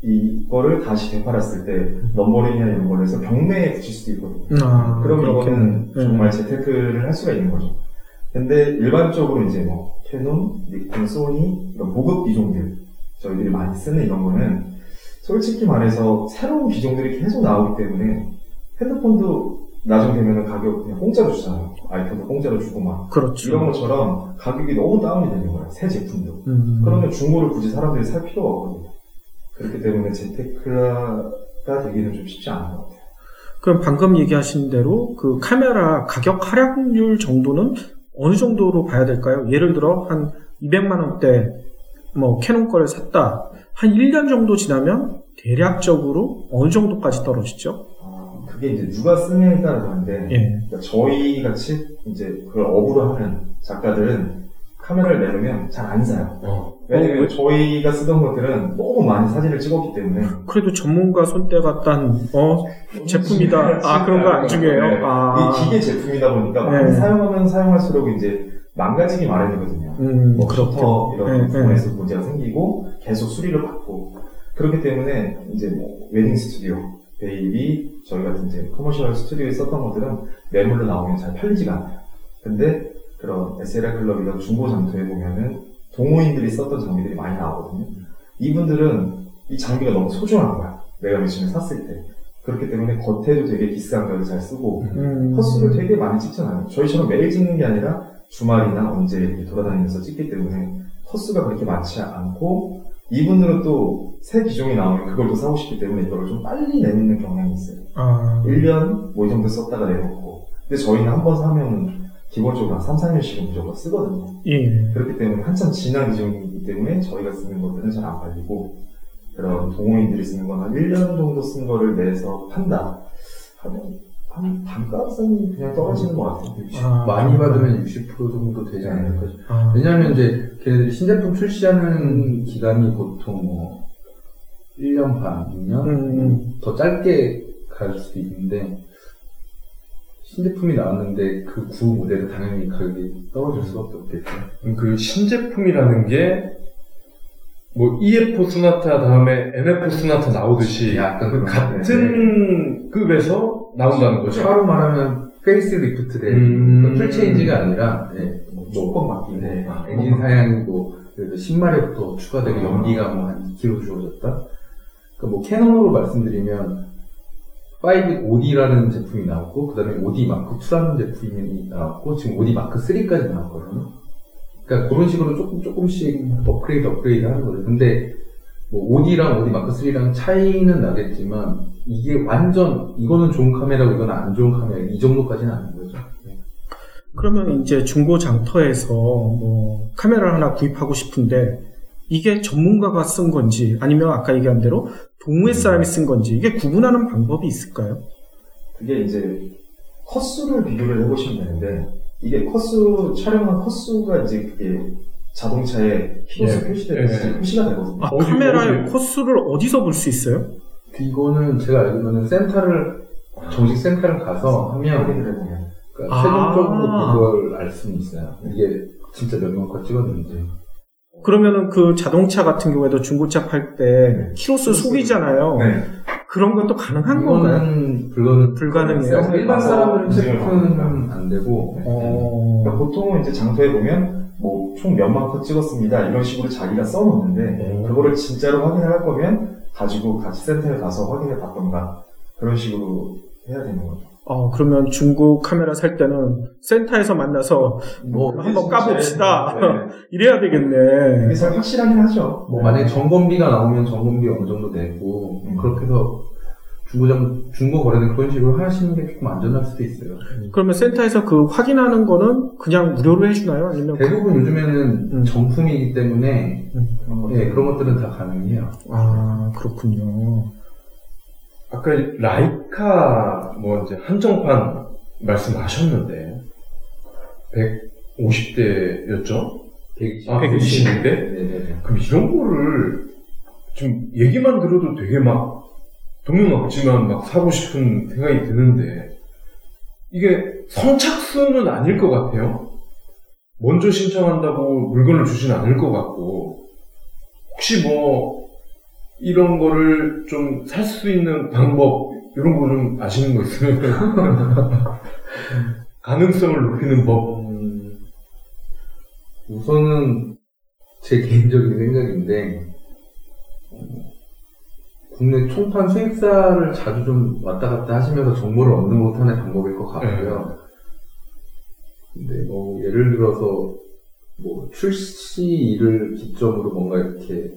이거를 다시 되팔았을 때 넘버링이나 이런 걸로 해서 경매에 붙일 수도 있거든요. 아, 그럼. 이거는 네. 정말 재테크를 할 수가 있는 거죠. 근데 일반적으로 이제 뭐 캐논, 니콘, 소니 이런 고급 기종들 저희들이 많이 쓰는 이런 거는 솔직히 말해서 새로운 기종들이 계속 나오기 때문에 핸드폰도 나중 되면은 가격 그냥 공짜로 주잖아요. 아이패드 공짜로 주고 막 그렇죠. 이런 것처럼 가격이 너무 다운이 되는 거예요. 새 제품도. 음. 그러면 중고를 굳이 사람들이 살 필요가 없거든요. 그렇기 때문에 재테크가 되기는 좀 쉽지 않은 것 같아요. 그럼 방금 얘기하신 대로 그 카메라 가격 하락률 정도는 어느 정도로 봐야 될까요? 예를 들어 한 200만 원대 뭐 캐논 거를 샀다. 한 1년 정도 지나면 대략적으로 어느 정도까지 떨어지죠? 아, 그게 이제 누가 쓰느냐에 따라 다른데 예. 그러니까 저희 같이 이제 그걸 업으로 하는 작가들은 카메라를 내놓으면 잘 안 사요. 어, 왜냐면 어, 왜? 저희가 쓰던 것들은 너무 많이 사진을 찍었기 때문에 그래도 전문가 손때가 딴 어, 제품이다. 아 그런 거 안 중요해요. 네. 아, 이 기계 제품이다 보니까 많이 네. 사용하면 사용할수록 이제 망가지기 마련이거든요. 음, 뭐 그렇죠. 이런 네, 부분에서 문제가 생기고 계속 수리를 받고 그렇기 때문에 이제 뭐 웨딩 스튜디오, 베이비 저희 같은 이제 커머셜 스튜디오에 썼던 것들은 매물로 나오면 잘 팔리지가 않아요. 근데 그런 SLR 클럽 이런 중고 장터에 보면은 동호인들이 썼던 장비들이 많이 나오거든요. 이분들은 이 장비가 너무 소중한 거야. 내가 며칠 샀을 때. 그렇기 때문에 겉에도 되게 비싼 가격 잘 쓰고 음, 컷수를 되게 많이 찍잖아요. 저희처럼 매일 찍는 게 아니라 주말이나 언제 이렇게 돌아다니면서 찍기 때문에 컷수가 그렇게 많지 않고 이분들은 또 새 기종이 나오면 그걸 또 사고 싶기 때문에 이걸 좀 빨리 내놓는 경향이 있어요. 아, 1년 뭐 이 정도 썼다가 내놓고 근데 저희는 한 번 사면 기본적으로 한 3, 4년씩은 무조건 쓰거든요. 예. 그렇기 때문에 한참 지난 기종이기 때문에 저희가 쓰는 것들은 잘 안 팔리고 그런 동호인들이 쓰는 건 한 1년 정도 쓴 거를 내서 판다 하면 한 단가성이 그냥 떨어지는 것 같아요. 아, 많이 받으면 60% 정도 되지 않을까. 아, 왜냐하면 이제 걔네들이 신제품 출시하는 기간이 보통 뭐 1년 반, 2년 음. 더 짧게 갈 수도 있는데 신제품이 나왔는데 그 구 모델은 당연히 가격이 떨어질 수밖에 없겠죠. 그 신제품이라는 게, 뭐, EF 소나타 다음에 NF 소나타 나오듯이, 약간 그 같은 급에서 나온다는 거죠. 차로 말하면 페이스 리프트 된 음. 풀 체인지가 아니라 예, 뭐 조금 바뀌네. 네, 아, 엔진 사양이고 그래서 10마력부터 추가되고 아. 연비가 뭐 한 2kg 좋아졌다. 그러니까 뭐 캐논으로 말씀드리면 5D라는 제품이 나왔고 그 다음에 5D 마크 2라는 제품이 나왔고 지금 5D 마크 3까지 나왔거든요. 그러니까 그런 식으로 조금 조금씩 업그레이드 업그레이드 하는 거죠. 근데 뭐 OD랑 OD 마크 3랑 차이는 나겠지만 이게 완전 이거는 좋은 카메라고 이건 안 좋은 카메라 이 정도까지는 아닌 거죠. 네. 그러면 이제 중고 장터에서 뭐 카메라 하나 구입하고 싶은데 이게 전문가가 쓴 건지 아니면 아까 얘기한 대로 동호회 사람이 쓴 건지 이게 구분하는 방법이 있을까요? 그게 이제 컷수를 비교를 해보시면 되는데 이게 컷수 촬영한 컷수가 이제 그게 자동차에 키로수 네. 표시되는 네. 표시가 되거든요. 아, 어디, 카메라의 어디? 컷수를 어디서 볼 수 있어요? 이거는 제가 알기로는 센터를 정식 센터를 가서 하면 그러니까 아. 최종적으로 그걸 알 수는 있어요. 이게 진짜 몇만 컷 찍었는지. 그러면은 그 자동차 같은 경우에도 중고차 팔 때 키로수 속이잖아요. 네. 그런 것도 가능한 건가요? 불가능 불가능해요? 일반 사람들은 네. 체크는 안 되고 어... 그러니까 보통은 이제 장소에 보면 뭐 총 몇만 컷 찍었습니다 이런 식으로 자기가 써놓는데 오. 그거를 진짜로 확인을 할 거면 가지고 같이 센터에 가서 확인해 봤던가 그런 식으로 해야 되는 거죠. 어, 그러면 중고 카메라 살 때는 센터에서 만나서 뭐 한번 까봅시다. 네. <laughs> 이래야 되겠네. 이게 잘 확실하긴 하죠. 뭐 만약에 점검비가 나오면 점검비 어느 정도 내고 음. 그렇게 해서 중고점 중고 거래는 그런 식으로 하시는 게 조금 안전할 수도 있어요. 그러면 센터에서 그 확인하는 거는 그냥 무료로 해주나요? 아니면 대부분 요즘에는 음. 정품이기 때문에 그런 것들. 예, 그런 것들은 다 가능해요. 아 그렇군요. 아까 라이카 뭐 이제 한정판 말씀하셨는데 150대였죠? 120. 아, 120인데? 네네네. 그럼 이런 거를 좀 얘기만 들어도 되게 막 돈은 없지만 막 사고 싶은 생각이 드는데 이게 선착순은 아닐 것 같아요. 먼저 신청한다고 물건을 주진 않을 것 같고 혹시 뭐 이런 거를 좀 살 수 있는 방법 이런 거 좀 아시는 거 있으면 <laughs> 가능성을 높이는 법 음, 우선은 제 개인적인 생각인데 어, 국내 총판 수입사를 자주 좀 왔다 갔다 하시면서 정보를 얻는 것도 하나의 방법일 것 같고요. 근데 뭐 예를 들어서 뭐 출시일을 기점으로 뭔가 이렇게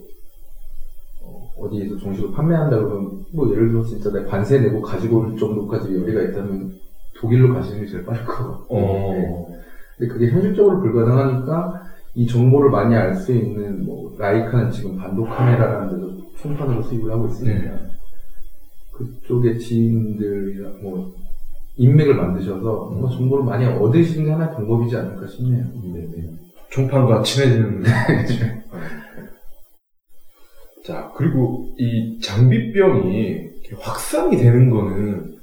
어, 어디에서 정식으로 판매한다 그러면 뭐 예를 들어서 진짜 내가 관세 내고 가지고 올 정도까지 여리가 있다면 독일로 가시는 게 제일 빠를 것 같고 네. 어, 근데 그게 현실적으로 불가능하니까 이 정보를 많이 알 수 있는 뭐 라이카는 지금 반도 카메라라는 데도 총판으로 수입을 하고 있으니까 네. 그쪽의 지인들이랑 뭐 인맥을 만드셔서 뭐 정보를 많이 얻으시는 게 하나의 방법이지 않을까 싶네요. 종판과 친해지는 <laughs> 자 그리고 이 장비병이 확산이 되는 거는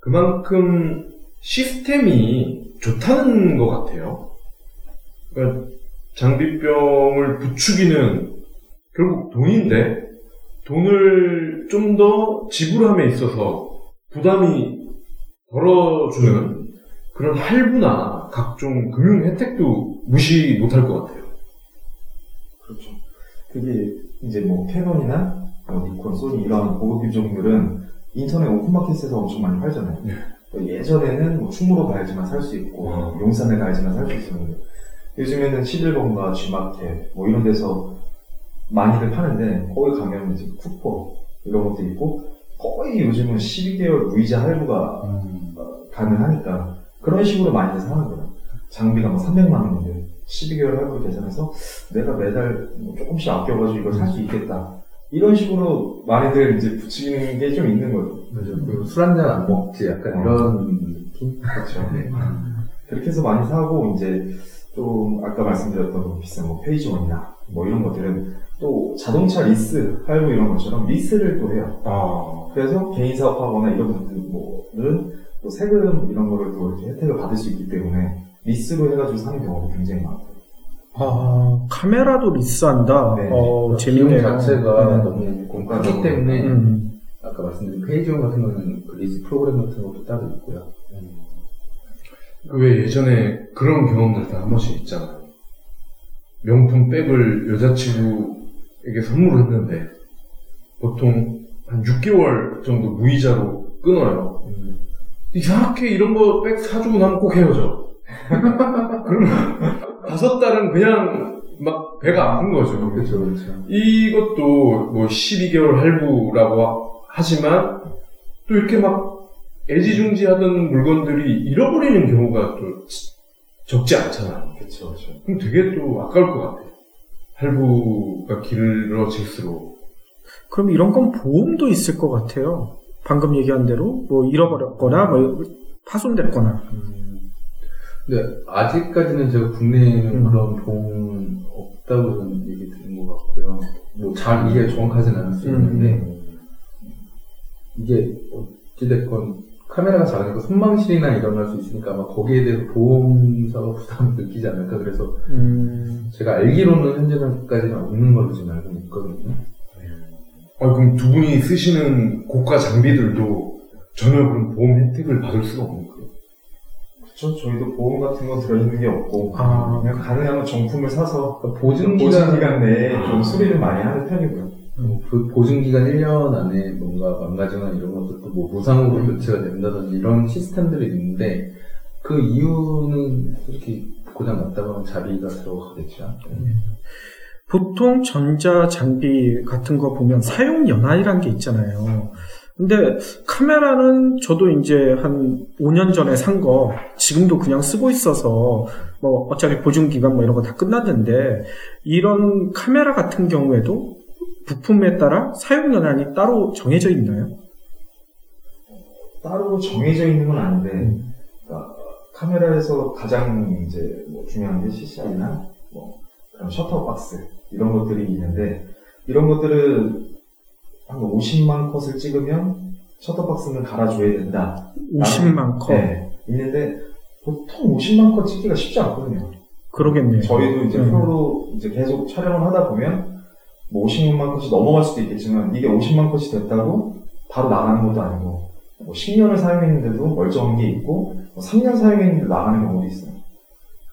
그만큼 시스템이 좋다는 것 같아요. 그러니까 장비병을 부추기는 결국 돈인데 돈을 좀 더 지불함에 있어서 부담이 덜어주는 그런 할부나 각종 금융 혜택도 무시 못할 것 같아요. 그렇죠. 그게 이제 뭐 캐논이나 뭐 니콘, 소니 이런 고급 기종들은 인터넷 오픈마켓에서 엄청 많이 팔잖아요. 네. 예전에는 뭐 충무로 가야지만 살 수 있고 어. 용산에 가야지만 살 수 있었는데 요즘에는 11번가 G마켓 뭐 이런 데서 많이들 파는데 거기 가면 이제 쿠폰 이런 것도 있고 거의 요즘은 12개월 무이자 할부가 어, 가능하니까 그런 식으로 많이들 사는 거예요. 장비가 뭐 300만 원인데 12개월 할부 계산해서 내가 매달 뭐 조금씩 아껴가지고 이걸 살 수 있겠다. 이런 식으로 많이들 이제 붙이는 게 좀 있는 거죠. 맞아. 술한잔 안 먹지. 약간 어. 이런 느낌? 그렇죠. 그렇게 해서 많이 사고 이제 좀 아까 말씀드렸던 뭐 비싼 뭐 Phase One이나 뭐 이런 것들은 또 자동차 리스 할부 이런 것처럼 리스를 또 해요. 아, 그래서 개인 사업하거나 이런 분들 뭐는 또 세금 이런 거를 또 이렇게 혜택을 받을 수 있기 때문에 리스로 해가지고 사는 경우도 굉장히 많고. 아, 카메라도 리스한다. 네. 어, 비용 재밌네요. 자체가 네. 너무 공과적으로. 크기 때문에 음. 아까 말씀드린 Phase One 같은 거는 그 리스 프로그램 같은 것도 따로 있고요. 그 왜 예전에 그런 경험들 다 한 번씩 있잖아요. 명품 백을 여자친구에게 선물을 했는데 보통 한 6개월 정도 무이자로 끊어요. 이상하게 이런 거 백 사주고 나면 꼭 헤어져. <laughs> 그러면 다섯 달은 그냥 막 배가 아픈 거죠. 그렇죠, 그렇죠. 이것도 뭐 12개월 할부라고 하지만 또 이렇게 막 애지중지하던 물건들이 잃어버리는 경우가 또 적지 않잖아요. 그렇죠. 그럼 되게 또 아까울 것 같아요. 할부가 길어질수록. 그럼 이런 건 보험도 있을 것 같아요. 방금 얘기한 대로 뭐 잃어버렸거나 뭐 파손됐거나. 근데 아직까지는 제가 국내에는 음. 그런 보험은 없다고 저는 얘기 들은 것 같고요. 뭐 잘 이게 정확하진 않을 수 있는데 이게 어찌됐건 카메라가 작으니까 손망실이나 일어날 수 있으니까 아마 거기에 대해서 보험사가 부담을 느끼지 않을까 그래서 음, 제가 알기로는 현재까지는 없는 걸로 지금 알고 있거든요. 아, 그럼 두 분이 쓰시는 고가 장비들도 전혀 그런 보험 혜택을 받을 수가 없는 거예요. 그렇죠. 저희도 보험 같은 거 들어있는 게 없고 아. 그냥 가능하면 정품을 사서 그러니까 보증 보증 기간 기간 내에 좀 수리를 많이 하는 편이고요. 그 보증 기간 1년 안에 뭔가 망가지거나 이런 것도 뭐 무상으로 교체가 된다든지 이런 시스템들이 있는데 그 이유는 솔직히 고장 났다고 하면 자비가 들어가겠죠. 보통 전자 장비 같은 거 보면 사용 연한이란 게 있잖아요. 근데 카메라는 저도 이제 한 5년 전에 산 거 지금도 그냥 쓰고 있어서 뭐 어차피 보증 기간 뭐 이런 거 다 끝났는데 이런 카메라 같은 경우에도 부품에 따라 사용 연한이 따로 정해져 있나요? 따로 정해져 있는 건 아닌데 그러니까 카메라에서 가장 이제 뭐 중요한 게 CCI나 뭐 그런 셔터 박스 이런 것들이 있는데 이런 것들은 한 50만 컷을 찍으면 셔터 박스는 갈아줘야 된다. 50만 컷. 네, 있는데 보통 50만 컷 찍기가 쉽지 않거든요. 그러겠네요. 저희도 이제 음. 프로로 이제 계속 촬영을 하다 보면 뭐 50만 컷이 넘어갈 수도 있겠지만 이게 50만 컷이 됐다고 바로 나가는 것도 아니고 뭐 10년을 사용했는데도 멀쩡한 게 있고 뭐 3년 사용했는데 나가는 경우도 있어요.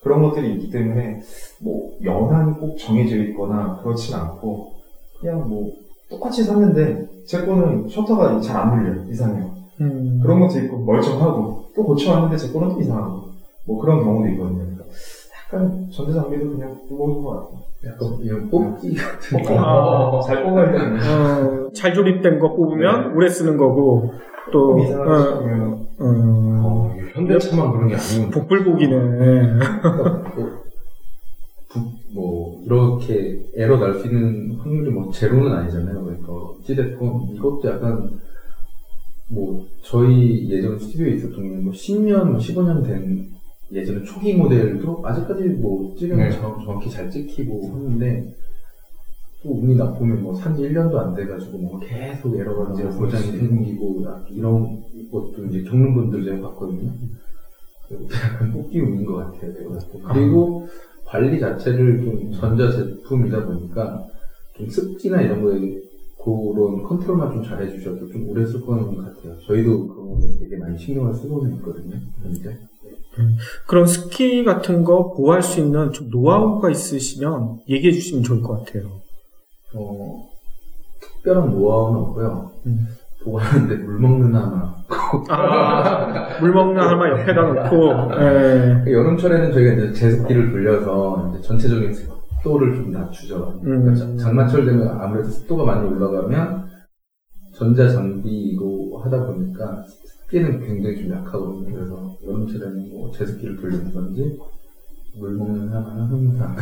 그런 것들이 있기 때문에 뭐 연한이 꼭 정해져 있거나 그렇진 않고 그냥 뭐 똑같이 샀는데 제 거는 셔터가 잘 안 물려 이상해요. 음. 그런 것도 있고 멀쩡하고 또 고쳐왔는데 제 거는 또 이상하고 뭐 그런 경우도 있거든요. 그러니까 약간 전자장비도 그냥 뚜벅인 것 같아요. 약간 이런 뽑기 같은 뽑기. 아. 잘 뽑아야 되는 어, 잘 조립된 거 뽑으면 오래 쓰는 거고 또 어, 어, 어, 현대차만 그런 게 아니군. 복불복이네. 부- 뭐 이렇게 에러 날 수 있는 확률이 뭐 제로는 아니잖아요. 그러니까 어찌됐건 이것도 약간 뭐 저희 예전 스튜디오에 있었던 게뭐 10년, 15년 된 예전 초기 모델도 아직까지 뭐 찍으면 네. 정- 정확 히 잘 찍히고 하는데 또 운이 나쁘면 뭐 산지 1년도 안 돼가지고 뭐 계속 에러가 이제 나고 고장이. 생기고 막 이런 것도 이제 겪는 분들 제가 봤거든요. <laughs> 약간 뽑기 운인 것 같아요. 그리고 관리 자체를 좀 전자 제품이다 보니까 좀 습기나 이런 거에 그런 컨트롤만 좀 잘 해주셔도 좀 오래 쓸 거는 같아요. 저희도 그런 거에 되게 많이 신경을 쓰고는 있거든요. 현재. 그런 스키 같은 거 보호할 수 있는 좀 노하우가 있으시면 얘기해 주시면 좋을 것 같아요. 어, 특별한 노하우는 없고요. 음. 보관하는데 물 먹는 하나. 아, 물 먹는 하나 옆에다 놓고, 예. 여름철에는 저희가 이제 제습기를 돌려서 이제 전체적인 습도를 좀 낮추죠. 그러니까 음. 자- 장마철 되면 아무래도 습도가 많이 올라가면 전자 장비로 하다 보니까 습기는 굉장히 좀 약하거든요. 그래서 여름철에는 뭐 제습기를 돌린다든지 물 먹는 하나는 항상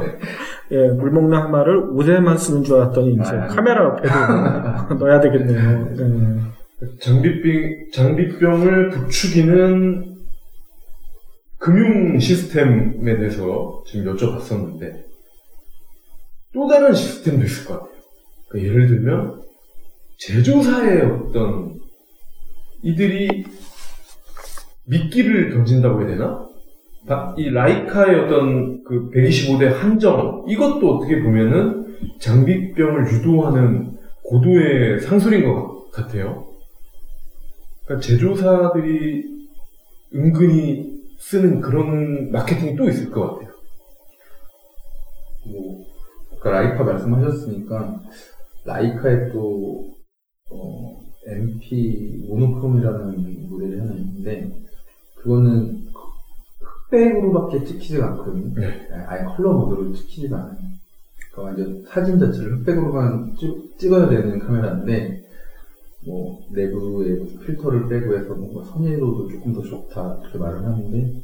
네. 예, 물 먹는 하마를 옷에만 쓰는 줄 알았더니 이제 아, 카메라 옆에도 <laughs> 넣어야 되겠네요. 예. 장비병, 장비병을 부추기는 금융 시스템에 대해서 지금 여쭤봤었는데 또 다른 시스템도 있을 것 같아요. 그러니까 예를 들면 제조사의 어떤 이들이 미끼를 던진다고 해야 되나? 바- 이 라이카의 어떤 그 125대 한정 이것도 어떻게 보면은 장비병을 유도하는 고도의 상술인 것 같아요. 그러니까 제조사들이 은근히 쓰는 그런 마케팅이 또 있을 것 같아요. 뭐 아까 라이카 말씀하셨으니까 라이카에 또 어, MP 모노크롬이라는 모델이 하나 있는데 그거는 흑백으로밖에 찍히지가 않거든요. 네. 아예 컬러 모드로 찍히지가 않아요. 그러니까 완전 사진 자체를 흑백으로만 찍, 찍어야 되는 카메라인데 뭐 내부에 무슨 필터를 빼고 해서 뭔가 선의도도 조금 더 좋다 그렇게 말을 하는데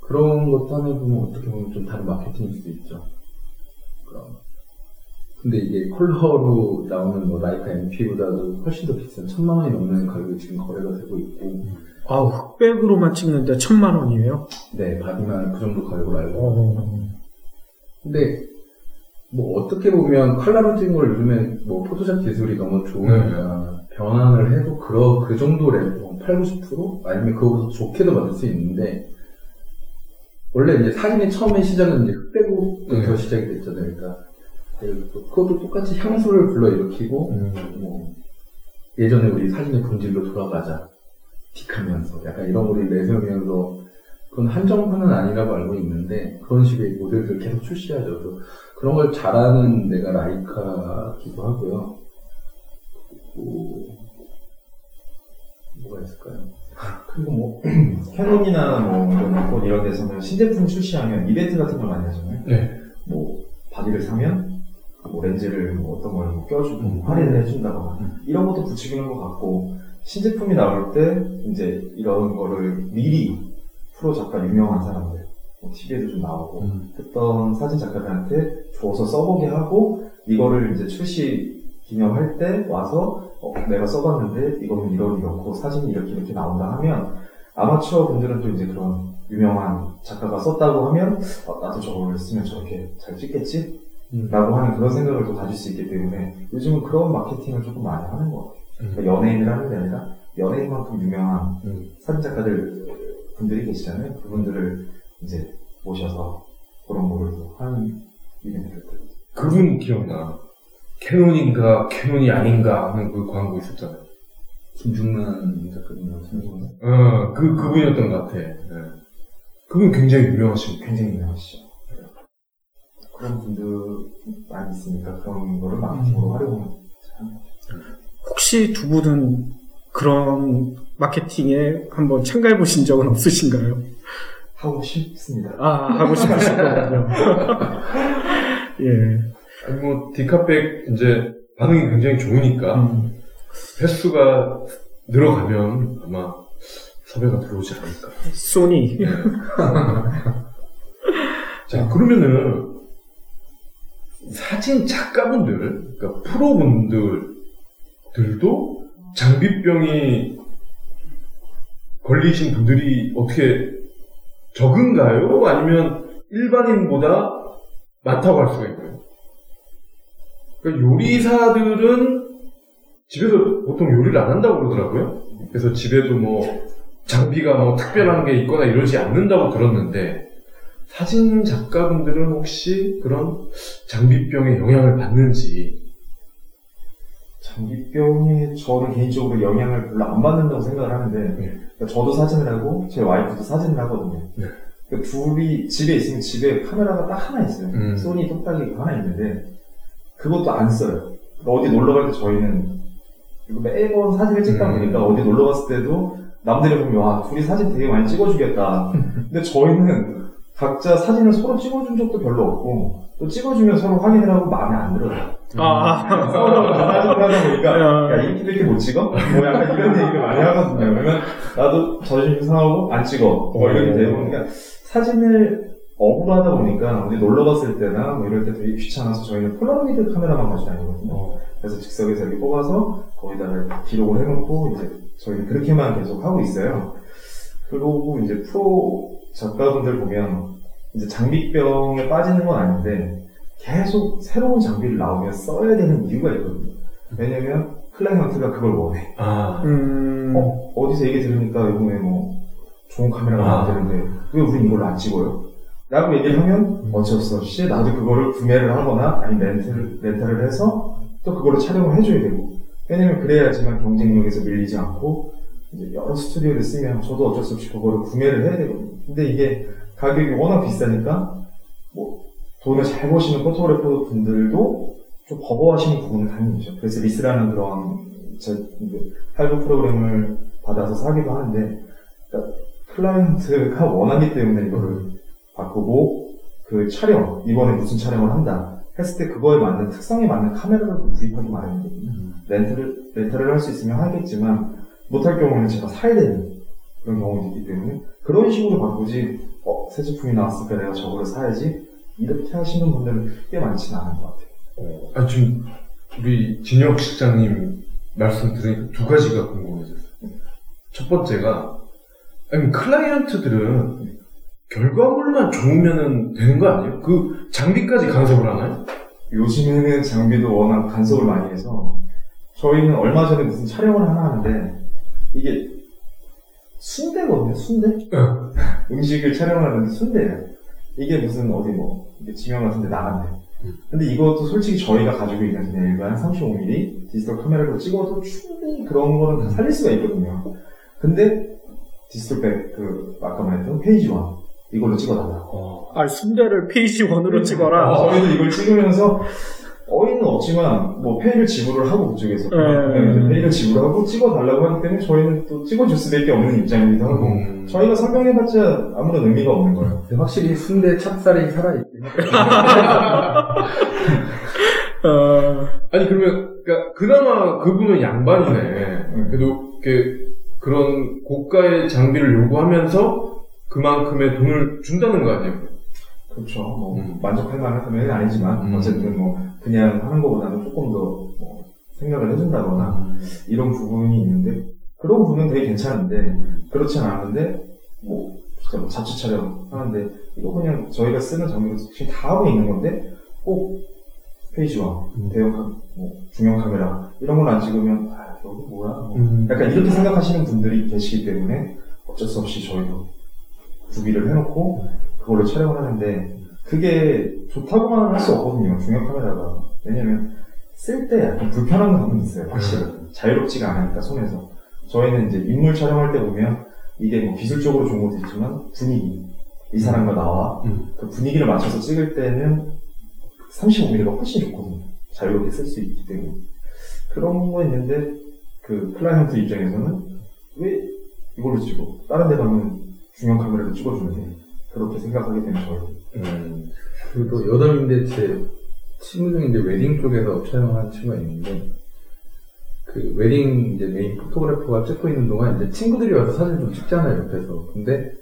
그런 것도 하면 보면 어떻게 보면 좀 다른 마케팅일 수도 있죠. 그럼. 근데 이게 컬러로 나오는 뭐 라이카 MP보다도 훨씬 더 비싼 천만 원이 넘는 가격이 지금 거래가 되고 있고 아 흑백으로만 찍는데 천만 원이에요? 네 바디만 그 정도 가격으로 알고 어, 근데 뭐 어떻게 보면 컬러로 찍은 걸 요즘에 뭐 포토샵 기술이 너무 좋으니까 변환을 해도 그, 그 정도 래도 8, 90% 아니면 그거보다 좋게도 만들 수 있는데 원래 이제 사진의 처음에 시작은 이제 흑백으로부터 네. 시작이 됐잖아요. 그러니까 그- 그것도 똑같이 향수를 불러일으키고 뭐 예전에 우리 사진의 본질로 돌아가자 틱하면서 약간 이런 거를 내세우면서 그건 한정판은 아니라고 알고 있는데 그런 식의 모델들 계속 출시하죠. 그런 걸 잘하는 데가 라이카기도 하고요. 그리고 뭐가 있을까요? 그리고 뭐 <clears throat> 캐논이나 뭐 이런 니콘 이런 데서는 신제품 출시하면 이벤트 같은 걸 많이 하잖아요. 네. 뭐 바디를 사면 뭐 렌즈를 뭐 어떤 걸 뭐 껴주고 음. 할인을 해준다거나 이런 것도 부추기는 것 같고 신제품이 나올 때 이제 이런 거를 미리 프로 작가 유명한 사람들 뭐 TV에도 좀 나오고 음. 했던 사진 작가들한테 줘서 써보게 하고 이거를 이제 출시 기념할 때 와서 어, 내가 써봤는데 이거는 이런 이렇고 사진이 이렇게 이렇게 나온다 하면 아마추어 분들은 또 이제 그런 유명한 작가가 썼다고 하면 어, 나도 저걸 쓰면 저렇게 잘 찍겠지? 음. 라고 하는 그런 생각을 또 가질 수 있기 때문에 요즘은 그런 마케팅을 조금 많이 하는 것 같아요. 그러니까 연예인을 하는 게 아니라 연예인만큼 유명한 음. 사진 작가들 분들이 계시잖아요. 그분들을 이제 모셔서 그런 거를 또 하는 이벤트를 또 그분 기억나. 캐논인가 캐논이 아닌가 하는 그 광고 있었잖아요. 김중란 작가님이랑 선생님 어, 그, 그분이었던 것 같아. 네. 그분 굉장히 유명하신 분. 굉장히 유명하시죠. 그런 분들 많이 있으니까 그런 거를 마케팅으로 활용하면 참 혹시 두 분은 그런 마케팅에 한번 참가해 보신 적은 없으신가요? 하고 싶습니다. 아 하고 싶으실 거군요. <laughs> 예. 아니, 뭐, 디카백, 이제, 반응이 굉장히 좋으니까, 음. 횟수가 늘어가면 아마 섭외가 들어오지 않을까. 소니. 자, 그러면은, 사진 작가분들, 그러니까 프로분들들도 장비병이 걸리신 분들이 어떻게 적은가요? 아니면 일반인보다 많다고 할 수가 있나요? 그러니까 요리사들은 집에서 보통 요리를 안 한다고 그러더라고요. 그래서 집에도 뭐 장비가 뭐 특별한 게 있거나 이러지 않는다고 들었는데 사진 작가분들은 혹시 그런 장비병의 영향을 받는지 장기병이 저는 개인적으로 영향을 별로 안 받는다고 생각을 하는데 네. 그러니까 저도 사진을 하고 제 와이프도 사진을 하거든요. 네. 그러니까 둘이 집에 있으면 집에 카메라가 딱 하나 있어요. 음. 소니 똑딱이가 하나 있는데 그것도 안 써요. 그러니까 어디 놀러 갈 때 저희는 매번 사진을 찍다 음. 보니까 어디 놀러 갔을 때도 남들이 보면 와 둘이 사진 되게 많이 찍어주겠다. <laughs> 근데 저희는 각자 사진을 서로 찍어준 적도 별로 없고 또 찍어주면 서로 확인을 하고 마음에 안 들어요. 아. 서로 사진을 하다 보니까 야. 야 이렇게 이렇게 못 찍어? 뭐 약간 이런 얘기를 많이 하거든요. 그러면 나도 자존심 상하고 안 찍어. 뭐 이렇게 되고 그러니까 사진을 억울하다 보니까 어디 놀러 갔을 때나 뭐 이럴 때 되게 귀찮아서 저희는 폴라로이드 카메라만 가지고 다니거든요. 그래서 즉석에서 이렇게 뽑아서 거기다가 기록을 해놓고 이제 저희는 그렇게만 계속 하고 있어요. 그리고 이제 프로 작가분들 보면 이제 장비병에 빠지는 건 아닌데 계속 새로운 장비를 나오면 써야 되는 이유가 있거든요. 왜냐면 클라이언트가 그걸 원해. 아, 음. 어, 어디서 얘기 들으니까 이번에 뭐 좋은 카메라가 아. 나왔는데 왜 우린 이걸로 안 찍어요? 라고 얘기를 하면 어쩔 수 없이 나도 그거를 구매를 하거나 아니면 렌트를, 렌탈을 해서 또 그걸로 촬영을 해줘야 되고 왜냐면 그래야지만 경쟁력에서 밀리지 않고 이제 여러 스튜디오를 쓰면 저도 어쩔 수 없이 그거를 구매를 해야 되거든요. 근데 이게 가격이 워낙 비싸니까 뭐 돈을 잘 버시는 포토그래퍼 분들도 좀 버거워하시는 부분은 당연히 있죠. 그래서 리스라는 그런 제그 할부 프로그램을 받아서 사기도 하는데 그러니까 클라이언트가 원하기 때문에 이거를 바꾸고 그 촬영 이번에 무슨 촬영을 한다 했을 때 그거에 맞는 특성에 맞는 카메라를 또 구입하기 마련이거든요. 렌트를 렌탈을 할수 있으면 하겠지만 못할 경우에는 제가 사야 되는 그런 경우도 있기 때문에 그런 식으로 바꾸지 어, 새 제품이 나왔으니까 내가 저거를 사야지 이렇게 하시는 분들은 꽤 많지는 않은 것 같아요. 어, 아, 지금 우리 진혁 실장님 말씀 들으니까 두 가지가 궁금해졌어요. 첫 번째가, 아니, 클라이언트들은 결과물만 좋으면 되는 거 아니에요? 그 장비까지 간섭을 하나요? 요즘에는 장비도 워낙 간섭을 많이 해서 저희는 얼마 전에 무슨 촬영을 하나 하는데 이게 순대거든요, 순대? <laughs> 음식을 촬영을 하는데 순대예요. 이게 무슨 어디 뭐 지명 같은 데 나간대. 근데 이것도 솔직히 저희가 가지고 있는 그냥 일반 35mm 디지털 카메라로 찍어도 충분히 그런 거는 다 살릴 수가 있거든요. 근데 디지털 백, 그, 아까 말했던 Phase One 이걸로 찍어달라고. 어. 아, 순대를 Phase One으로 찍어라. 저희도 이걸 찍으면서 어이는 없지만 뭐 페이를 지불을 하고 그쪽에서 네. 네, 페이를 지불하고 찍어달라고 하기 때문에 저희는 또 찍어줄 수밖에 없는 입장이기도 하고 음. 저희가 설명해봤자 아무런 의미가 없는 거예요. 근데 확실히 순대 찹쌀이 살아있긴 해. <laughs> 어, 아니, 그러면, 그니까, 그나마 그분은 양반이네. 그래도, 이렇게, 그런 고가의 장비를 요구하면서 그만큼의 돈을 준다는 거 아니에요? 그렇죠. 뭐 음. 만족할 만한 금액은 아니지만 음. 어쨌든 뭐 그냥 하는 것보다는 조금 더 뭐 생각을 해준다거나 이런 부분이 있는데 그런 부분은 되게 괜찮은데 그렇지 않았는데 뭐 진짜 뭐 자체 촬영 하는데 이거 그냥 저희가 쓰는 장비로 지금 다 하고 있는 건데 꼭 Phase One 대형 카, 뭐 중형 카메라 이런 걸 안 찍으면 아 여기 뭐야 뭐 음. 약간 이렇게 생각하시는 분들이 계시기 때문에 어쩔 수 없이 저희도 구비를 해놓고 그걸로 촬영을 하는데 그게 좋다고만 할 수 없거든요 중형 카메라가. 왜냐면 쓸 때 약간 불편한 감은 있어요 확실히. 자유롭지가 않으니까 손에서. 저희는 이제 인물 촬영할 때 보면 이게 뭐 기술적으로 좋은 것도 있지만 분위기. 이 사람과 나와. 음. 그 분위기를 맞춰서 찍을 때는 35mm가 훨씬 좋거든요. 자유롭게 쓸 수 있기 때문에. 그런 거 있는데 그 클라이언트 입장에서는 왜 이걸로 찍어? 다른 데 가면 중형 카메라로 찍어주는데 그렇게 생각하기 때문에 저희 음. 그리고 또 여담인데 제 친구 중에 이제 웨딩 쪽에서 촬영한 친구가 있는데 그 웨딩 이제 main photographer가 찍고 있는 동안 이제 친구들이 와서 사진 좀 찍잖아요 옆에서 근데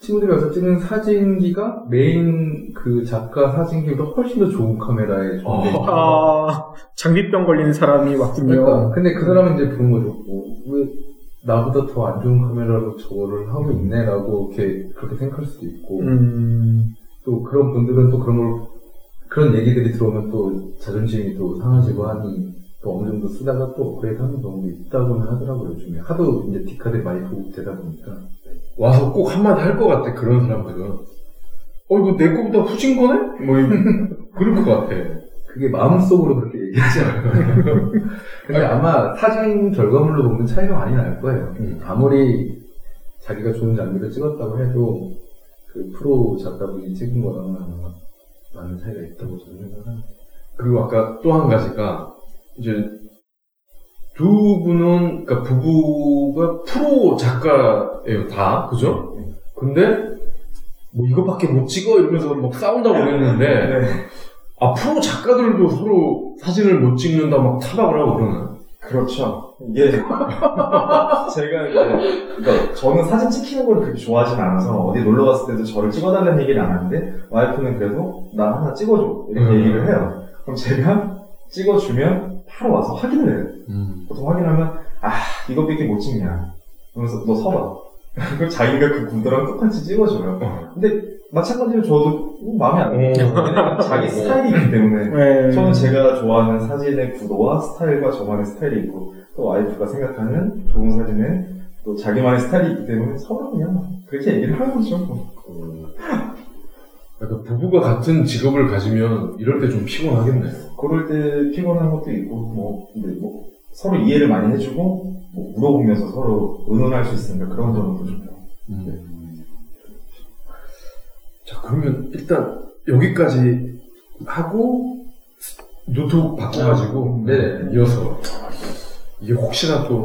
친구들이 와서 찍는 사진기가 메인 그 작가 사진기보다 훨씬 더 좋은 카메라에 있고 아, 장비병 걸린 사람이 왔군요. 그러니까 근데 그 사람은 이제 보는 거죠 어, 왜 나보다 더 안 좋은 카메라로 저거를 하고 있네라고 이렇게 그렇게 생각할 수도 있고 음, 또 그런 분들은 또 그런 걸 그런 얘기들이 들어오면 또 자존심이 또 상하시고 하니 또 어느 정도 쓰다가 또 업그레이드 하는 경우도 있다고는 하더라고요 요즘에 하도 이제 디카들이 많이 보급되다 보니까 와서 꼭 한마디 할 것 같아, 그런 사람들은. 어, 이거 내 거보다 후진 거네? 뭐, 이- <laughs> 그럴 것 같아. 그게 마음속으로 그렇게 얘기하지 않아요 <laughs> 근데 아마 사진 결과물로 보면 차이가 많이 날 거예요 음. 아무리 자기가 좋은 장비를 찍었다고 해도 그 프로 작가분이 찍은 거랑은 아마 많은 차이가 있다고 저는 생각합니다 그리고 아까 또 한 가지가, 이제, 두 분은, 그니까 부부가 프로 작가예요, 다. 그죠? 근데, 뭐 이것밖에 못 찍어? 이러면서 막 싸운다고 그랬는데, <laughs> 네. 아, 프로 작가들도 서로 사진을 못 찍는다 막 타박을 하고 그러나? 그렇죠. 이게 <laughs> 제가 이제 그러니까 저는 사진 찍히는 걸 그렇게 좋아하진 않아서 어디 놀러 갔을 때도 저를 찍어달라는 얘기를 안 하는데 와이프는 그래도 나 하나 찍어줘 이렇게 음. 얘기를 해요. 그럼 제가 찍어주면 바로 와서 확인을 해요. 보통 확인하면 아 이것밖에 못 찍냐. 그러면서 너 서봐. <laughs> 그럼 자기가 그 구도랑 똑같이 찍어줘요. 어. 근데 마찬가지로 저도 마음에 안 들어요. 왜냐면 자기 스타일이기 때문에 네. 저는 제가 좋아하는 사진의 구도와 스타일과 저만의 스타일이 있고 또 와이프가 생각하는 좋은 사진에 또 자기만의 스타일이 있기 때문에 서로 그냥 그렇게 얘기를 하는 거죠. 뭐. 그러니까 부부가 같은 직업을 가지면 이럴 때 좀 피곤하겠네요. 그럴 때 피곤한 것도 있고 뭐 근데 뭐 서로 이해를 많이 해주고 뭐 물어보면서 서로 의논할 수 있으니까 그런 점은 더 좋죠. 자, 그러면 일단 여기까지 하고 노트북 바꿔가지고 네네. 이어서 이게 혹시나 또